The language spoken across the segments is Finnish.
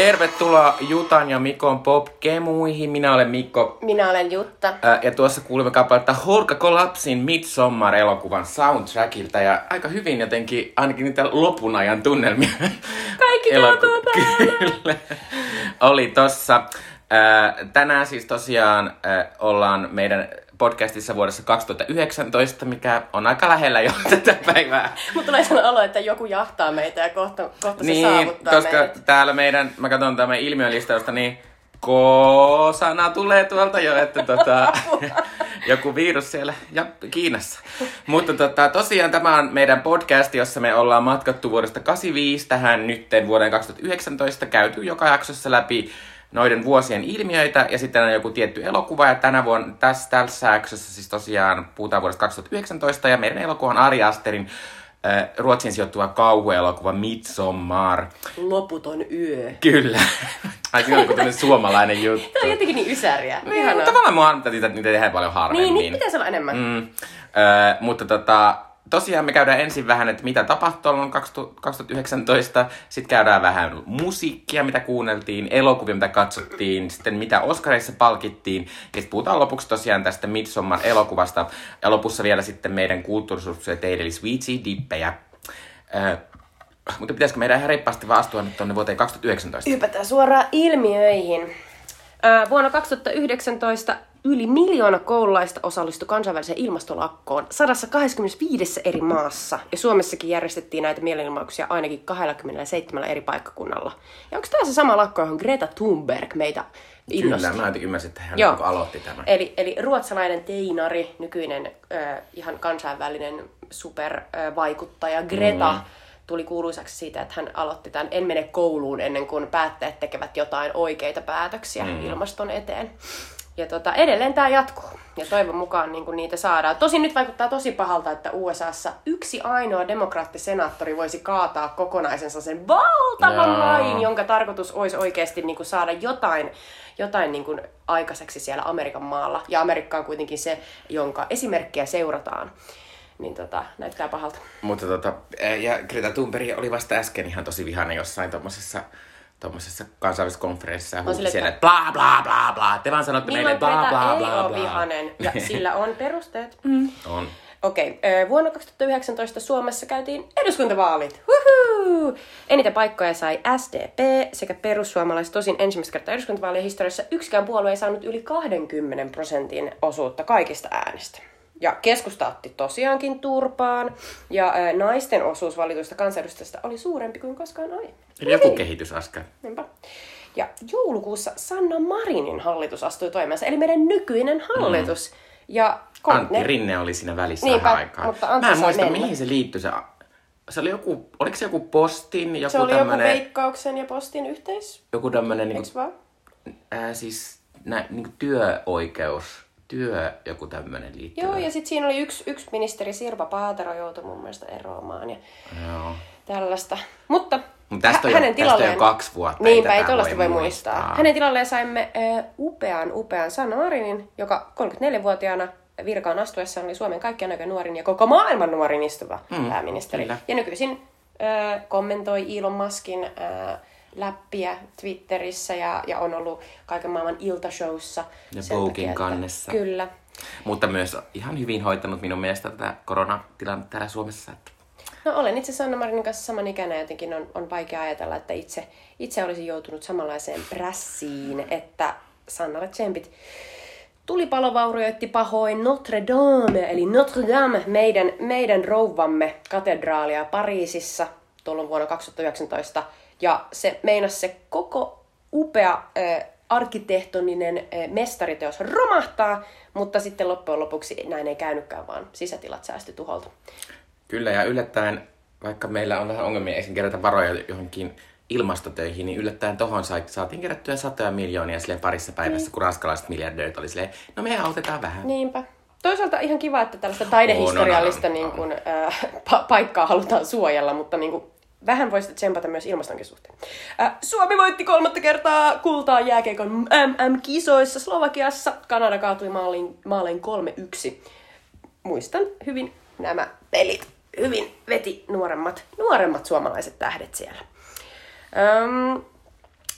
Tervetuloa Jutan ja Mikon Pop-kemuihin. Minä olen Mikko. Minä olen Jutta. Ää, Ja tuossa kuulimme kappaletta Horka Collapsin Midsommar-elokuvan soundtrackilta. Ja aika hyvin jotenkin, ainakin niitä lopun ajan tunnelmia. Kaikki kaatuu päälle. Oli tossa. Ää, Tänään siis tosiaan ää, ollaan meidän podcastissa vuodessa 2019, mikä on aika lähellä jo tätä päivää. Mutta tulee sellainen olo, että joku jahtaa meitä ja kohta, kohta se Niin, saavuttaa koska meidät. täällä meidän, mä katson tämän ilmiölistausta, niin K-sana tulee tuolta jo, että tota, joku virus siellä ja Kiinassa. Mutta tota, tosiaan tämä on meidän podcast, jossa me ollaan matkattu vuodesta 85 tähän nytten vuoden 2019, käyty joka jaksossa läpi noiden vuosien ilmiöitä ja sitten on joku tietty elokuva ja tänä vuonna tässä, tässä jaksossa siis tosiaan puhutaan vuodesta 2019 ja meidän elokuva on Ari Asterin äh, Ruotsin sijoittuva kauhuelokuva Midsommar. Loputon yö. Kyllä. Ai siinä on joku suomalainen juttu. Tämä on jotenkin niin ysäriä. Niin, Ihanaa. tavallaan mua harmittaa, että niitä tehdään paljon harvemmin. Niin, niin pitäisi olla enemmän. Mm. Mm, ö, mutta tota, tosiaan me käydään ensin vähän, että mitä tapahtui silloin 2019. Sitten käydään vähän musiikkia, mitä kuunneltiin, elokuvia, mitä katsottiin, sitten mitä Oscarissa palkittiin. Ja sitten puhutaan lopuksi tosiaan tästä Midsommar-elokuvasta. Ja lopussa vielä sitten meiden kulttuurisuuksia teille, eli Sweetie Dippejä. Ö, mutta pitäisikö meidän ihan reippaasti vaan astua nyt tuonne vuoteen 2019? Hypätään suoraan ilmiöihin. Ää, vuonna 2019 yli miljoona koululaista osallistui kansainväliseen ilmastolakkoon 125 eri maassa. Ja Suomessakin järjestettiin näitä mielenilmauksia ainakin 27 eri paikkakunnalla. Ja onko tämä se sama lakko, johon Greta Thunberg meitä innosti? Kyllä, mä ymmärsin, että hän Joo. niinku aloitti tämän. Eli, eli ruotsalainen teinari, nykyinen ö, ihan kansainvälinen supervaikuttaja Greta, mm. tuli kuuluisaksi siitä, että hän aloitti tämän En mene kouluun ennen kuin päättäjät tekevät jotain oikeita päätöksiä mm. ilmaston eteen. Ja tota, edelleen tämä jatkuu. Ja toivon mukaan niin niitä saadaan. Tosin nyt vaikuttaa tosi pahalta, että USAssa yksi ainoa demokraattisenaattori voisi kaataa kokonaisensa sen valtavan lain, jonka tarkoitus olisi oikeasti niin kuin saada jotain, jotain niin kuin aikaiseksi siellä Amerikan maalla. Ja Amerikka on kuitenkin se, jonka esimerkkiä seurataan. Niin tota, näyttää pahalta. Mutta tota, ja Greta Thunberg oli vasta äsken ihan tosi vihainen jossain tommosessa, tommosessa kansainvälisessä konferenssissa ja huusi siellä, että- bla bla bla bla. Te vaan sanotte meille bla bla ei bla ole bla. vihainen, ja sillä on perusteet. Mm. On. Okei, okay. vuonna 2019 Suomessa käytiin eduskuntavaalit. Huhuu! Eniten paikkoja sai SDP sekä perussuomalaiset. Tosin ensimmäistä kertaa eduskuntavaalien historiassa yksikään puolue ei saanut yli 20 prosentin osuutta kaikista äänistä. Ja keskusta otti tosiaankin turpaan, ja ä, naisten osuus valituista kansanedustajista oli suurempi kuin koskaan aiemmin. Eli joku kehitysaskel. Niinpä. Ja joulukuussa Sanna Marinin hallitus astui toimeensa, eli meidän nykyinen hallitus. Mm. Ja Antti Rinne oli siinä välissä Niinpä, vähän aikaa. mutta Antti Mä en muista, mennä. mihin se liittyi. Se, se oli joku, oliko se joku postin, joku Se oli joku tämmönen, veikkauksen ja postin yhteis, joku tämmönen niinku, vaan? ää, siis nä, niinku työoikeus, työ, joku tämmönen liittyy. Joo, ja sitten siinä oli yksi, yksi ministeri, Sirpa Paatero, joutui mun mielestä eroamaan ja Joo. tällaista. Mutta Mut tästä on jo- hänen tästä tilalleen... on jo kaksi vuotta, ei Niinpä, ei tuollaista voi voi muistaa. muistaa. Hänen tilalleen saimme äh, upean, upean Sanna Marinin, joka 34-vuotiaana virkaan astuessaan oli Suomen kaikkien aikojen nuorin ja koko maailman nuorin istuva mm, pääministeri. kyllä. Ja nykyisin äh, kommentoi Elon Muskin äh, läppiä Twitterissä ja, ja on ollut kaiken maailman iltashowssa. Ja Voguein kannessa. Kyllä. Mutta myös ihan hyvin hoitanut minun mielestä tätä koronatilannetta täällä Suomessa. Että No olen itse Sanna Marinin kanssa saman ja jotenkin on, on vaikea ajatella, että itse, itse olisin joutunut samanlaiseen prässiin, että Sannalle tsempit. Tulipalo vaurioitti pahoin Notre Dame, eli Notre Dame, meidän, meidän rouvamme katedraalia Pariisissa tuolloin vuonna 2019. Ja se meinasi se koko upea äh, arkkitehtoninen äh, mestariteos romahtaa, mutta sitten loppujen lopuksi näin ei käynytkään, vaan sisätilat säästyi tuholta. Kyllä, ja yllättäen, vaikka meillä on vähän ongelmia esim. kerätä varoja johonkin ilmastotöihin, niin yllättäen tohon saatiin kerättyä satoja miljoonia sille parissa päivässä, Niin. kun ranskalaiset miljardöörit oli silleen, no me autetaan vähän. Niinpä. Toisaalta ihan kiva, että tällaista taidehistoriallista On, on, on, niin kuin, äh, pa- paikkaa halutaan suojella, mutta niin kuin, vähän voisi tsempata myös ilmastonkin suhteen. Äh, Suomi voitti kolmatta kertaa kultaa jääkeikon MM-kisoissa Slovakiassa. Kanada kaatui maaliin, maalein 3-1. Muistan hyvin nämä pelit. Hyvin veti nuoremmat, nuoremmat suomalaiset tähdet siellä. Öm,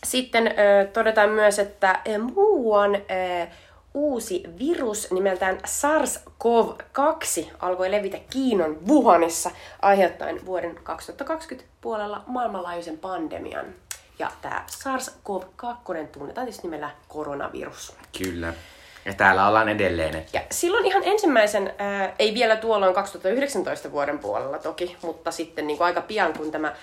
Sitten ö, todetaan myös, että ö, muuan ö, uusi virus nimeltään SARS-CoV-2 alkoi levitä Kiinan Wuhanissa aiheuttaen vuoden 2020 puolella maailmanlaajuisen pandemian. Ja tämä SARS-CoV-2 tunnetaan tietysti nimellä koronavirus. Kyllä. Ja täällä ollaan edelleen. Ja silloin ihan ensimmäisen, ää, ei vielä tuolloin 2019 vuoden puolella toki, mutta sitten niin kuin aika pian kun tämä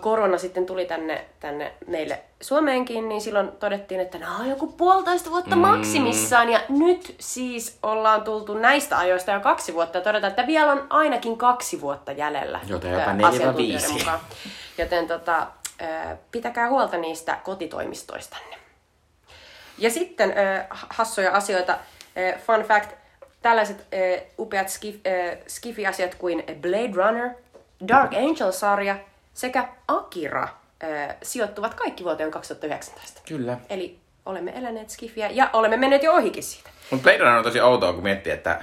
korona sitten tuli tänne, tänne meille Suomeenkin, niin silloin todettiin, että nämä on joku puolitoista vuotta maksimissaan. Ja nyt siis ollaan tultu näistä ajoista jo kaksi vuotta ja todetaan, että vielä on ainakin kaksi vuotta jäljellä. Joten jopa neljä viisi. mukaan. Joten tota, pitäkää huolta niistä kotitoimistoistanne. Ja sitten hassuja asioita. Fun fact, tällaiset upeat skif, skifi-asiat kuin Blade Runner, Dark Angel-sarja sekä Akira äh, sijoittuvat kaikki vuoteen 2019. Kyllä. Eli olemme eläneet skifiä ja olemme menneet jo ohikin siitä. Mutta Blade Runner on tosi outoa, kun miettii, että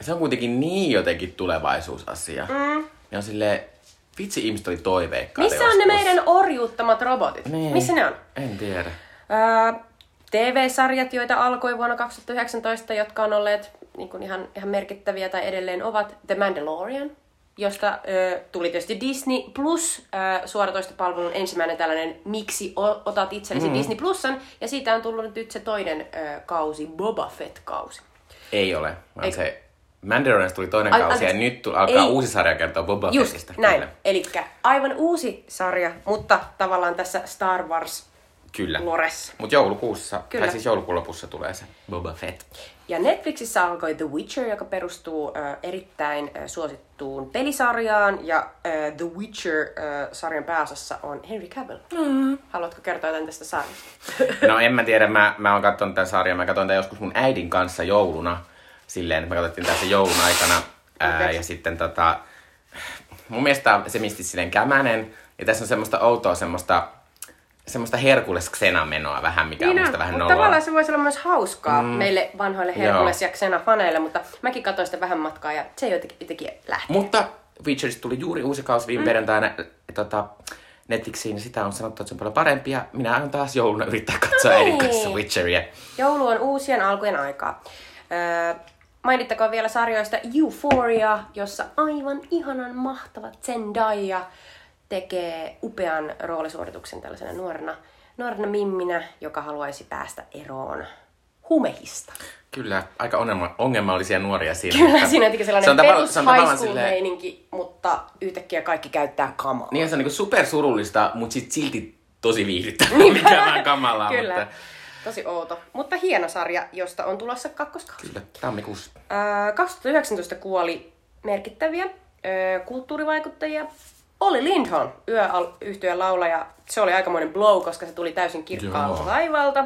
se on kuitenkin niin jotenkin tulevaisuusasia. Mm. Ja on silleen, vitsi ihmiset oli toiveikkaita Missä on ne joskus. meidän orjuuttamat robotit? Niin. Missä ne on? En tiedä. Öö, TV-sarjat, joita alkoi vuonna 2019, jotka on olleet niin kuin ihan, ihan merkittäviä tai edelleen ovat The Mandalorian, josta ö, tuli tietysti Disney Plus ö, suoratoistopalvelun ensimmäinen tällainen Miksi otat itsellesi mm. Disney Plusan, ja siitä on tullut nyt se toinen ö, kausi, Boba Fett-kausi. Ei ole, vaan Ei- se Mandalorianista tuli toinen Ai- kausi ja nyt tu- alkaa Ei. uusi sarja kertoa Boba Just Fettistä. näin. Eli aivan uusi sarja, mutta tavallaan tässä Star Wars Kyllä. loressa. Mutta joulukuussa, Kyllä. tai siis joulukuun lopussa tulee se Boba Fett. Ja Netflixissä alkoi The Witcher, joka perustuu ö, erittäin ö, suosittuun pelisarjaan. Ja ö, The Witcher-sarjan pääosassa on Henry Cavill. Mm. Haluatko kertoa jotain tästä sarjasta? No en mä tiedä, mä, mä oon katsonut tämän sarjan, mä katsoin tämän joskus mun äidin kanssa jouluna. Silleen, että me katsottiin tässä joulun aikana. Ää, Okei. ja sitten tota, mun mielestä se misti silleen kämänen. Ja tässä on semmoista outoa, semmoista, semmoista Herkules Xena-menoa vähän, mikä on musta vähän noloa. tavallaan se voisi olla myös hauskaa mm. meille vanhoille Herkules- Joo. ja Xena-faneille, mutta mäkin katsoin sitä vähän matkaa ja se jotenkin, jotenkin lähti. Mutta Witcherista tuli juuri uusi kausi viime mm. perjantaina tota, Netflixiin, ja sitä on sanottu, että se on paljon parempi, ja minä aion taas jouluna yrittää katsoa No niin. kanssa Witcheria. Joulu on uusien alkujen aikaa. Öö, mainittakoon vielä sarjoista Euphoria, jossa aivan ihanan mahtava Zendaya tekee upean roolisuorituksen tällaisena nuorena, nuorena mimminä, joka haluaisi päästä eroon humehista. Kyllä, aika ongelma, ongelmallisia nuoria siinä. Kyllä, mutta siinä on sellainen se on perus se on high school silleen- meininki, mutta yhtäkkiä kaikki käyttää kamaa. Niin se on niinku super surullista, mutta sit silti tosi viihdyttävää, Niin. mikä on vähän kamalaa. Kyllä. Mutta Tosi outo. Mutta hieno sarja, josta on tulossa kakkoskausi. kyllä, tammikuussa. Ää, 2019 kuoli merkittäviä ö, kulttuurivaikuttajia. Olli Lindholm, yöyhtyön laulaja, se oli aikamoinen blow, koska se tuli täysin kirkkaalta Joo. taivalta.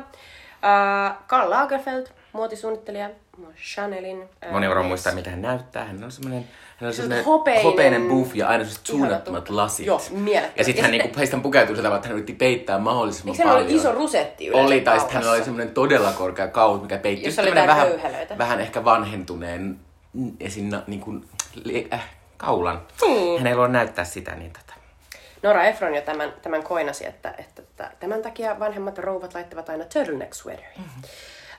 Ää, Karl Lagerfeld, muotisuunnittelija, Chanelin. ää, Moni varmaan muistaa, mitä hän näyttää. Hän on semmoinen, hän on Se on semmoinen hopeinen- hopeinen buff ja aina Ihana suunnattomat lasit. Joo, mielettömät. Ja sitten Ja hän sitten- niinku, heistä pukeutui sillä että hän yritti peittää mahdollisimman Eikö paljon. oli iso rusetti yleensä Oli, tai sitten hänellä oli semmoinen todella korkea kaut, mikä peitti Jossa oli vähän, vähän ehkä vanhentuneen mm, esin niin kuin, äh, kaulan. Niin. Hän ei voi näyttää sitä, niin tätä. Nora Ephron jo tämän, tämän koinasi, että, että, että tämän takia vanhemmat rouvat laittavat aina turtleneck sweaterin. Mm-hmm.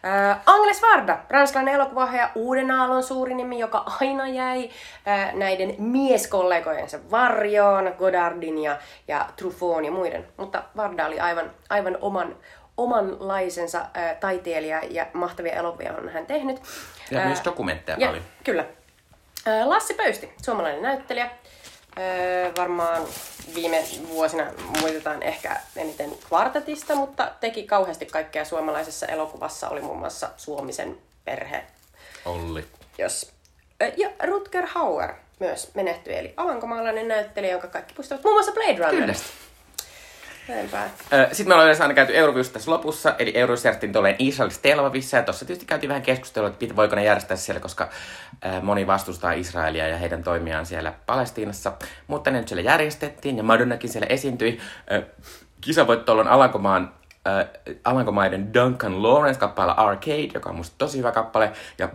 Äh, Angles Varda, ranskalainen elokuvaohjaaja, Uuden aallon suuri nimi, joka aina jäi äh, näiden mieskollegojensa varjoon, Godardin ja, ja Truffon ja muiden. Mutta Varda oli aivan, aivan oman, omanlaisensa äh, taiteilija ja mahtavia elokuvia on hän tehnyt. Ja Äh, myös dokumentteja ja, paljon. Kyllä. Lassi Pöysti, suomalainen näyttelijä. Varmaan viime vuosina muistetaan ehkä eniten kvartetista, mutta teki kauheasti kaikkea suomalaisessa elokuvassa. Oli muun muassa Suomisen perhe, Olli. jos... Ja Rutger Hauer myös menehtyi, eli alankomaalainen näyttelijä, jonka kaikki muistavat muun muassa Blade Runner. Kyllä. Sitten me ollaan aina käyty Euroviusta tässä lopussa, eli Eurovius järjestettiin tuolleen Israelissa Tel Avivissa, ja tuossa tietysti käytiin vähän keskustelua, että voiko ne järjestää siellä, koska moni vastustaa Israelia ja heidän toimiaan siellä Palestiinassa. Mutta ne nyt siellä järjestettiin, ja Madonnakin siellä esiintyi. Ää, Kisavoitto on Alankomaan, Alankomaiden Duncan Lawrence kappaleella Arcade, joka on musta tosi hyvä kappale, ja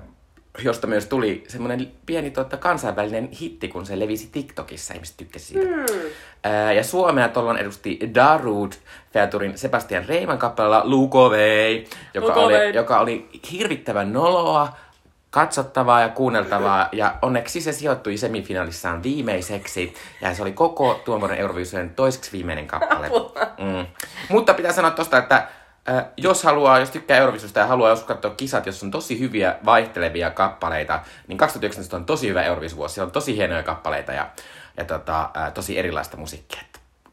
josta myös tuli semmoinen pieni tota, kansainvälinen hitti, kun se levisi TikTokissa, ihmiset tykkäsivät siitä. Mm. Ää, ja Suomea tuolloin edusti Darude Featurin Sebastian Reiman kappaleella Lukovei, joka, Lukovei. oli, joka oli hirvittävän noloa, katsottavaa ja kuunneltavaa, ja onneksi se sijoittui semifinaalissaan viimeiseksi, ja se oli koko tuon vuoden Eurovision toiseksi viimeinen kappale. Mm. Mutta pitää sanoa tosta, että äh, jos haluaa, jos tykkää Eurovisiosta ja haluaa joskus katsoa kisat, jos on tosi hyviä vaihtelevia kappaleita, niin 2019 on tosi hyvä Eurovision-vuosi. Siellä on tosi hienoja kappaleita ja, ja tota, äh, tosi erilaista musiikkia.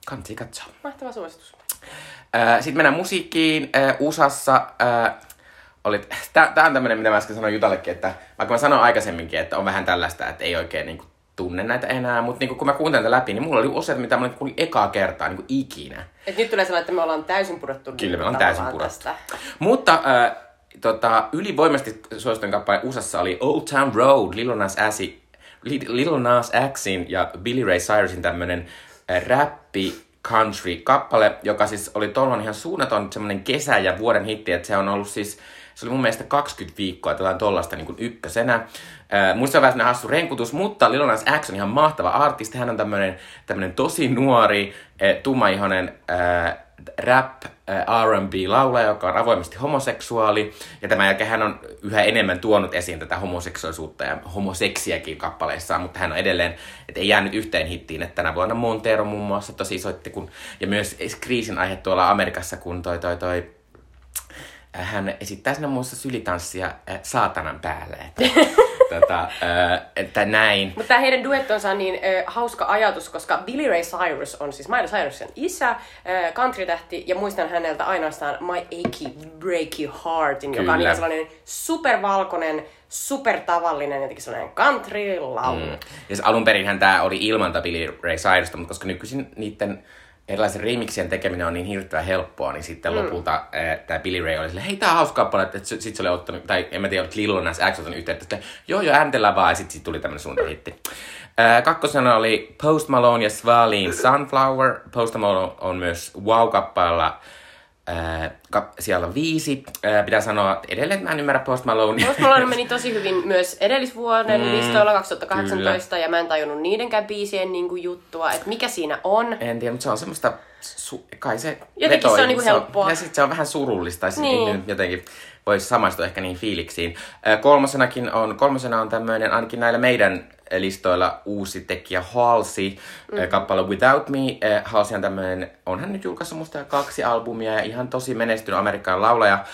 Kannattaa katsoa. Mahtava suositus. Sitten mennään musiikkiin. Äh, USAssa äh, oli, tää on tämmönen, mitä mä äsken sanoin Jutallekin, että vaikka mä sanoin aikaisemminkin, että on vähän tällaista, että ei oikein niinku tunne näitä enää, mutta niinku, kun mä kuuntelin tätä läpi, niin mulla oli useita, mitä mä kuulin ekaa kertaa niinku ikinä. Et nyt tulee sellainen, että me ollaan täysin pudottu Kyllä, me ollaan tavallaan täysin pudottu. tästä. Mutta äh, tota, ylivoimaisesti suosituen kappale USAssa oli Old Town Road, Lil Nas, Xi, Lil Nas Xin ja Billy Ray Cyrusin tämmönen äh, räppi country kappale, joka siis oli tuolloin ihan suunnaton semmonen kesä- ja vuoden hitti, että se on ollut siis se oli mun mielestä 20 viikkoa, jotain tollasta niin kuin ykkösenä. Äh, musta on vähän hassu renkutus, mutta Lil Nas X on ihan mahtava artisti. Hän on tämmönen, tämmönen tosi nuori, äh, tummaihonen äh, rap R&B-laulaja, joka on avoimesti homoseksuaali. Ja tämän jälkeen hän on yhä enemmän tuonut esiin tätä homoseksuaalisuutta ja homoseksiäkin kappaleissaan, mutta hän on edelleen, että ei jäänyt yhteen hittiin. Että tänä vuonna Montero muun muassa tosi soitti, kun, ja myös kriisin aihe tuolla Amerikassa, kun toi, toi, toi hän esittää sinne muassa sylitanssia äh, saatanan päälle. Että, tota, äh, että näin. Mutta tämä heidän duettonsa on niin ö, hauska ajatus, koska Billy Ray Cyrus on siis Miley Cyrusin isä, ö, country-tähti, ja muistan häneltä ainoastaan My Achy Breaky Heartin, joka on Kyllä. ihan sellainen supervalkoinen, supertavallinen, jotenkin sellainen country-laulu. Mm. Ja se alun perin tämä oli ilman Billy Ray Cyrusta, mutta koska nykyisin niiden erilaisen remixien tekeminen on niin hirveän helppoa, niin sitten mm. lopulta äh, tämä Billy Ray oli silleen, hei tää on hauska kappale, että sit se oli ottanut, tai en mä tiedä, että Lil Nas X ottanut yhteyttä, että joo joo äänitellään vaan, ja sitten sit tuli tämmönen suuntahitti. Äh, kakkosena oli Post Malone ja Svalin Sunflower. Post Malone on myös Wow-kappaleella äh, kap- siellä on viisi. Äh, pitää sanoa että edelleen, että mä en ymmärrä Post Malone. Post Malone meni tosi hyvin myös edellisvuoden mm, listoilla 2018, kyllä. ja mä en tajunnut niidenkään biisien niinku juttua, että mikä siinä on. En tiedä, mutta se on semmoista, su- kai se Jotenkin se on niinku helppoa. Ja sitten se on vähän surullista, tai Niin. niin. jotenkin voisi samaistua ehkä niin fiiliksiin. Ö, Kolmosenakin on, kolmosena on tämmöinen, ainakin näillä meidän listoilla uusi tekijä Halsey, mm. kappale Without Me. Ö, Halsey on tämmöinen, on hän nyt julkaissut musta kaksi albumia ja ihan tosi menestynyt amerikkalainen laulaja.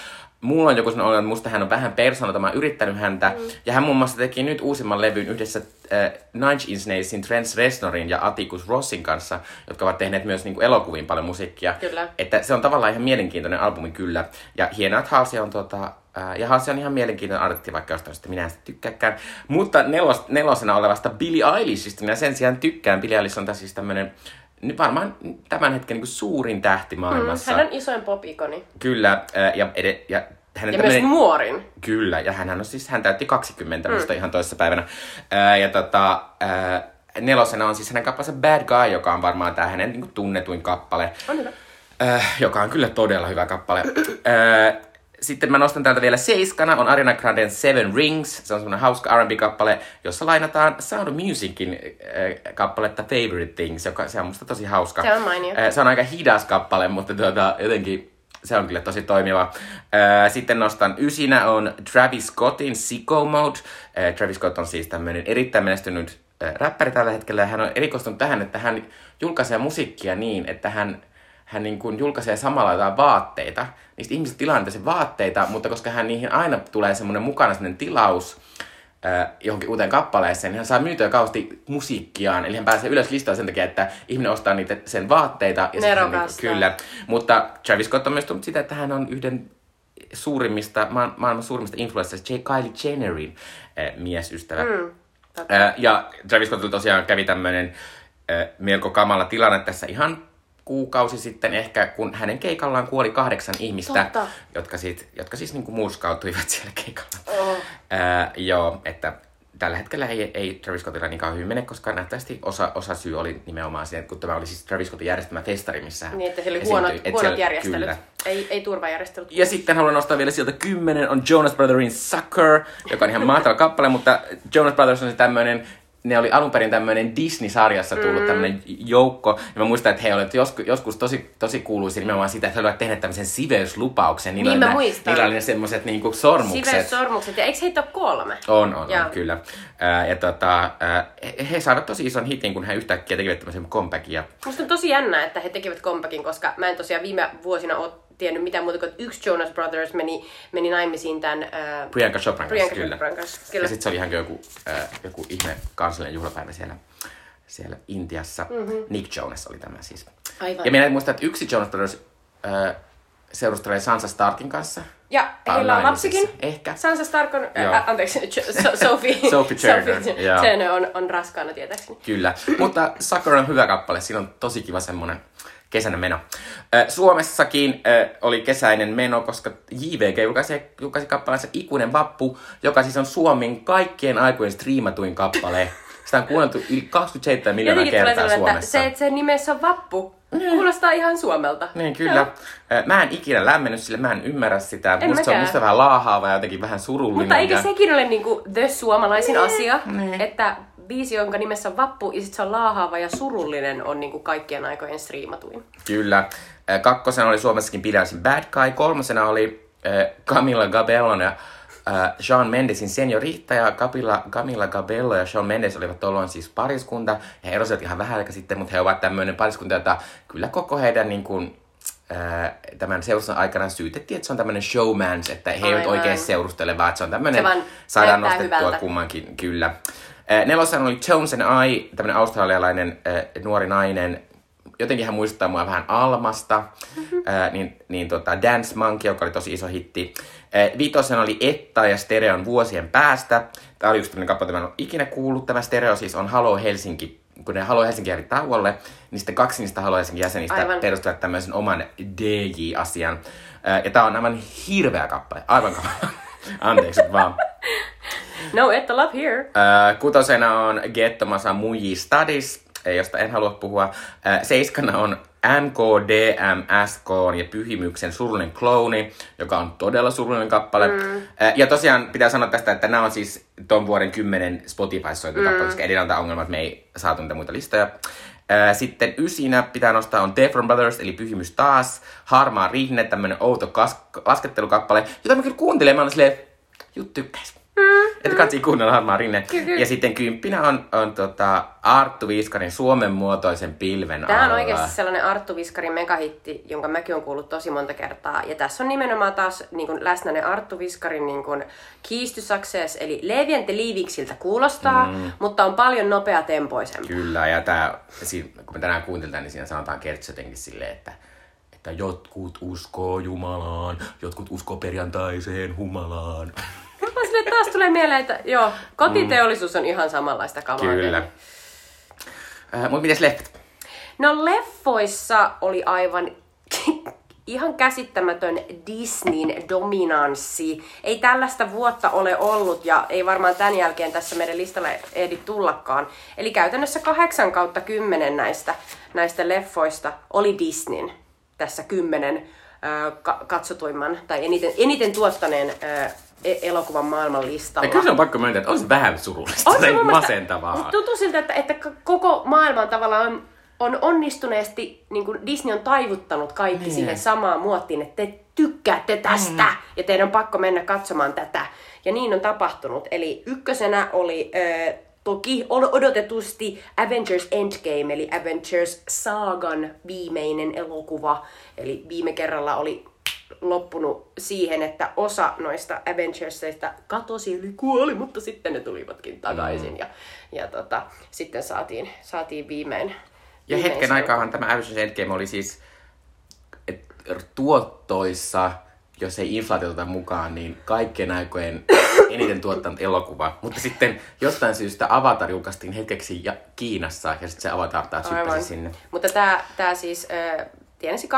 Mulla on joku sellainen olo, että musta hän on vähän persoonata, mä oon yrittänyt häntä. Mm. Ja hän muun muassa teki nyt uusimman levyn yhdessä äh, Nine Inch Nailsin Trent Reznorin ja Atticus Rossin kanssa, jotka ovat tehneet myös niin kuin, elokuviin paljon musiikkia. Kyllä. Että se on tavallaan ihan mielenkiintoinen albumi kyllä. Ja hienoa, että Halsey on tota, ää, ja Halsey on ihan mielenkiintoinen artisti, vaikka jostain sitten minä en sitä tykkääkään. Mutta nelos, nelosena olevasta Billie Eilishistä minä sen sijaan tykkään. Billie Eilish on taas siis tämmönen, varmaan tämän hetken niin suurin tähti maailmassa. Hän on isoin pop-ikoni. Kyllä, ja, ed- ja hänen Ja myös nuorin. Kyllä, ja hän on siis, hän täytti 20 mm. ihan toisessa päivänä. Ää, ja tota, ää, nelosena on siis hänen kappaleensa Bad Guy, joka on varmaan tämä hänen niin tunnetuin kappale. On hyvä. Äh, joka on kyllä todella hyvä kappale. Äh, sitten mä nostan täältä vielä seiskana, on Ariana Granden Seven Rings. Se on semmonen hauska R&B-kappale, jossa lainataan Sound of Musicin äh, kappaletta Favorite Things, joka se on musta tosi hauska. Se on mainio. Äh, se on aika hidas kappale, mutta tuota, jotenkin se on kyllä tosi toimiva. Äh, sitten nostan ysinä on Travis Scottin Sicko Mode. Travis Scott on siis tämmöinen erittäin menestynyt räppäri tällä hetkellä. Hän on erikoistunut tähän, että hän julkaisee musiikkia niin, että hän hän niin kuin julkaisee samalla jotain vaatteita. Niistä ihmiset tilaa niitä sen vaatteita, mutta koska hän niihin aina tulee semmoinen mukana semmoinen tilaus äh, johonkin uuteen kappaleeseen, niin hän saa myytyä kauheasti musiikkiaan. Eli hän pääsee ylös listaan sen takia, että ihminen ostaa niitä sen vaatteita. Ja sitten hän Nerokasta. kyllä. Mutta Travis Scott on myös tullut sitä, että hän on yhden suurimmista, ma- maailman suurimmista influenceista, J. Kylie Jennerin äh, miesystävä. Mm, Ää, ja Travis Scottilla tosiaan kävi tämmöinen ää, melko kamala tilanne tässä ihan kuukausi sitten ehkä, kun hänen keikallaan kuoli kahdeksan ihmistä, Totta. jotka, sit, jotka siis niinku murskautuivat siellä keikalla. Oh. Ää, joo, että tällä hetkellä ei, ei Travis Scottilla niinkään hyvin mene, koska nähtävästi osa, osa syy oli nimenomaan siihen, kun tämä oli siis Travis Scottin järjestämä festari, missä hän Niin, että siellä oli huonot, huonot siellä- järjestelyt. Kyllä. Ei, ei turvajärjestelyt. Ja sitten haluan nostaa vielä sieltä kymmenen on Jonas Brotherin Sucker, joka on ihan mahtava kappale, mutta Jonas Brothers on se tämmöinen ne oli alun perin tämmöinen Disney-sarjassa tullut mm. tämmöinen joukko. Ja mä muistan, että he olivat joskus, joskus tosi, tosi kuuluisia nimenomaan sitä, että he olivat tehneet tämmöisen siveyslupauksen. Niillä Niin oli mä nää- muistan. Niillä oli ne semmoiset niinku sormukset. Siveyssormukset. Ja eikö heitä ole kolme? On, on, Joo. on, kyllä. Ää, ja tota, ää, he, he saivat tosi ison hitin, kun he yhtäkkiä tekivät tämmöisen comebackin. Ja Musta on tosi jännä, että he tekivät kompakin, koska mä en tosiaan viime vuosina ole tiennyt mitään muuta kuin, että yksi Jonas Brothers meni, meni naimisiin tämän... Äh, Priyanka Chopran kanssa, Priyanka kyllä. Chopran kanssa, kyllä. Ja sitten se oli ihan joku, äh, joku ihme kansallinen juhlapäivä siellä, siellä Intiassa. Mm-hmm. Nick Jonas oli tämä siis. Aivan. Ja minä muistan, että yksi Jonas Brothers äh, seurustelee Sansa Starkin kanssa. Ja heillä on lapsikin. Ehkä. Sansa Stark on, Joo. ä, anteeksi, so, Sophie, Sophie Turner, Sophie. Turner on, on raskaana tietääkseni. Kyllä, mutta Sucker on hyvä kappale. Siinä on tosi kiva semmonen kesäinen meno. Suomessakin oli kesäinen meno, koska JVG julkaisi, julkaisi kappaleensa Ikuinen Vappu, joka siis on Suomen kaikkien aikojen striimatuin kappale. Sitä on kuunneltu yli 27 miljoonaa kertaa Suomessa. se, että sen nimessä on Vappu, kuulostaa ihan Suomelta. Niin, kyllä. Joo. Mä en ikinä lämmennyt sille, mä en ymmärrä sitä. En musta se on musta vähän laahaava ja jotenkin vähän surullinen. Mutta eikö sekin ole niinku the suomalaisin asia, niin. että biisi, jonka nimessä on Vappu, ja sit se on laahaava ja surullinen, on niinku kaikkien aikojen striimatuin. Kyllä. Ö, Kakkosena oli Suomessakin Pidäisin Bad Guy. Kolmosena oli äh, Camilla Gabellon ja äh, Sean Mendesin Seniorita ja Camilla, Camilla Gabello ja Sean Mendes olivat tuolloin siis pariskunta. Ja he erosivat ihan vähän aikaa sitten, mutta he ovat tämmöinen pariskunta, jota kyllä koko heidän niin kuin, äh, tämän seurustelun aikana syytettiin, että se on tämmöinen showmans, että he eivät Aivan. oikein seurustele, vaan että se on tämmöinen, saadaan nostettua hyvältä. kummankin, kyllä. Nelosena oli Jones and I, tämmöinen australialainen äh, nuori nainen, jotenkin hän muistuttaa mua vähän Almasta, mm-hmm. niin, niin tota Dance Monkey, joka oli tosi iso hitti. Ää, viitosen oli Etta ja Stereon vuosien päästä. Tämä oli just tämmöinen kappale, mä en ole ikinä kuullut. Tämä Stereo siis on Halo Helsinki. Kun ne Halo Helsinki jäi tauolle, niin sitten kaksi niistä Halo Helsingin jäsenistä Aivan. perustivat tämmöisen oman DJ-asian. Ja tämä on aivan hirveä kappale. Aivan kappale. Anteeksi vaan. No, että love here. Ää, kutosena on Gettomasa Muji Studies, eh, josta en halua puhua. Ää, Seiskana on MKDMSK ja Pyhimyksen surullinen klooni, joka on todella surullinen kappale. Mm. Ja tosiaan pitää sanoa tästä, että nämä on siis ton vuoden kymmenen Spotify-soitu mm. kappale, koska edellä on tämä ongelma, että me ei saatu niitä muita listoja. Ää, Sitten ysinä pitää nostaa on Defron Brothers, eli Pyhimys taas. Harmaa Rinne, tämmönen outo kas- laskettelukappale, jota mä kyllä kuuntelen, mä olen silleen, juttu tykkäis. Mm, että katsi kuunnella Harmaa Rinne. Ja sitten kymppinä on, on tota Arttu Viiskarin Suomen muotoisen pilven Tämä on alla. oikeasti sellainen Arttu Viskarin megahitti, jonka mäkin on kuullut tosi monta kertaa. Ja tässä on nimenomaan taas niin kuin läsnä ne Arttu Viskarin niin kuin keys to success, eli leviente liiviksiltä kuulostaa, mm. mutta on paljon nopeatempoisempi. Kyllä, ja tää, siinä, kun me tänään kuunteltaan, niin siinä sanotaan Kertsi jotenkin silleen, että, että jotkut uskoo Jumalaan, jotkut uskoo perjantaiseen humalaan. Mä että taas tulee mieleen, että joo, kotiteollisuus on ihan samanlaista kamaa. Kyllä. Äh, Mutta mites leffat? No leffoissa oli aivan ihan käsittämätön Disneyn dominanssi. Ei tällaista vuotta ole ollut ja ei varmaan tämän jälkeen tässä meidän listalla ehdi tullakaan. Eli käytännössä 8 kautta 10 näistä, näistä leffoista oli Disneyn tässä kymmenen ö, ka- katsotuimman tai eniten, eniten tuottaneen ö, elokuvan maailman listalla. Ja kyllä se on pakko myöntää, että on se vähän surullista, On se tai masentavaa. Musta tuntuu siltä, että, että koko maailman tavallaan on, on onnistuneesti, niin kuin Disney on taivuttanut kaikki Niin. siihen samaan muottiin, että te tykkäätte tästä mm. ja teidän on pakko mennä katsomaan tätä. Ja niin on tapahtunut. Eli ykkösenä oli ö, toki od- odotetusti Avengers Endgame, eli Avengers Saagan viimeinen elokuva. Eli viime kerralla oli loppunut siihen, että osa noista Avengersista katosi eli kuoli, mutta sitten ne tulivatkin takaisin. Mm. Ja, ja tota, sitten saatiin, saatiin viimein. Ja viimein hetken aikaahan tämä Avengers Endgame oli siis et, tuottoissa, jos ei inflaatiota mukaan, niin kaikkien aikojen eniten tuottanut elokuva. Mutta sitten jostain syystä Avatar julkaistiin hetkeksi ja Kiinassa, ja sitten se Avatar taas hyppäsi sinne. Mutta tämä siis äh, tienasi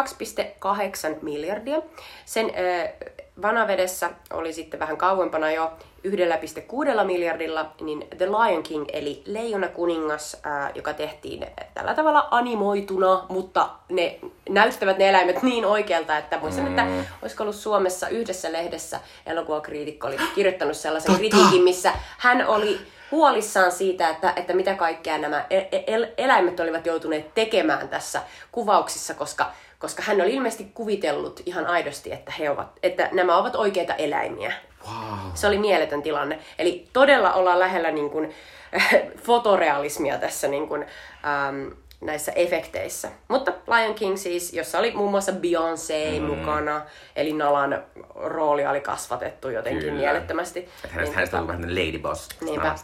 2,8 miljardia. Sen äh, Vanavedessä oli sitten vähän kauempana jo 1,6 miljardilla, niin The Lion King eli Leijona kuningas, ää, joka tehtiin tällä tavalla animoituna, mutta ne näyttävät ne eläimet niin oikealta, että muistan, mm. että olisiko ollut Suomessa yhdessä lehdessä elokuvakriitikko oli kirjoittanut sellaisen Totta. kritiikin, missä hän oli huolissaan siitä, että, että mitä kaikkea nämä el- el- eläimet olivat joutuneet tekemään tässä kuvauksissa, koska koska hän oli ilmeisesti kuvitellut ihan aidosti, että, he ovat, että nämä ovat oikeita eläimiä. Wow. Se oli mieletön tilanne. Eli todella ollaan lähellä niin kuin, fotorealismia tässä niin kuin, ähm, näissä efekteissä. Mutta Lion King siis, jossa oli muun muassa Beyoncé mm. mukana, eli Nalan rooli oli kasvatettu jotenkin Kyllä. mielettömästi. Että hänestä, niin, hänestä on vähän lady boss. Niinpä.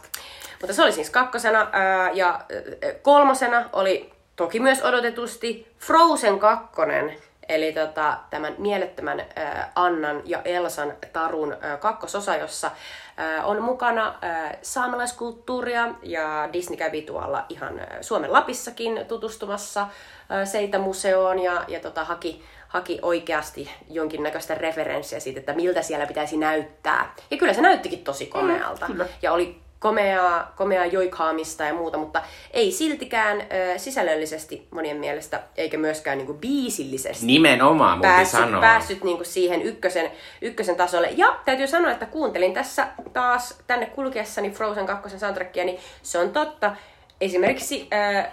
Mutta se oli siis kakkosena, ää, ja kolmosena oli toki myös odotetusti Frozen 2, eli tota, tämän mielettömän äh, Annan ja Elsan tarun äh, kakkososa, jossa äh, on mukana äh, saamelaiskulttuuria ja Disney kävi tuolla ihan äh, Suomen Lapissakin tutustumassa äh, Seitä-museoon ja, ja tota, haki, haki oikeasti jonkinnäköistä referenssiä siitä, että miltä siellä pitäisi näyttää. Ja kyllä se näyttikin tosi komealta. Mm, ja oli komeaa, komeaa joikhaamista ja muuta, mutta ei siltikään ö, sisällöllisesti monien mielestä, eikä myöskään niinku biisillisesti. Nimenomaan, päässyt, sanoa. päässyt niinku siihen ykkösen, ykkösen tasolle. Ja täytyy sanoa, että kuuntelin tässä taas tänne kulkiessani Frozen 2 soundtrackia, niin se on totta. Esimerkiksi ö,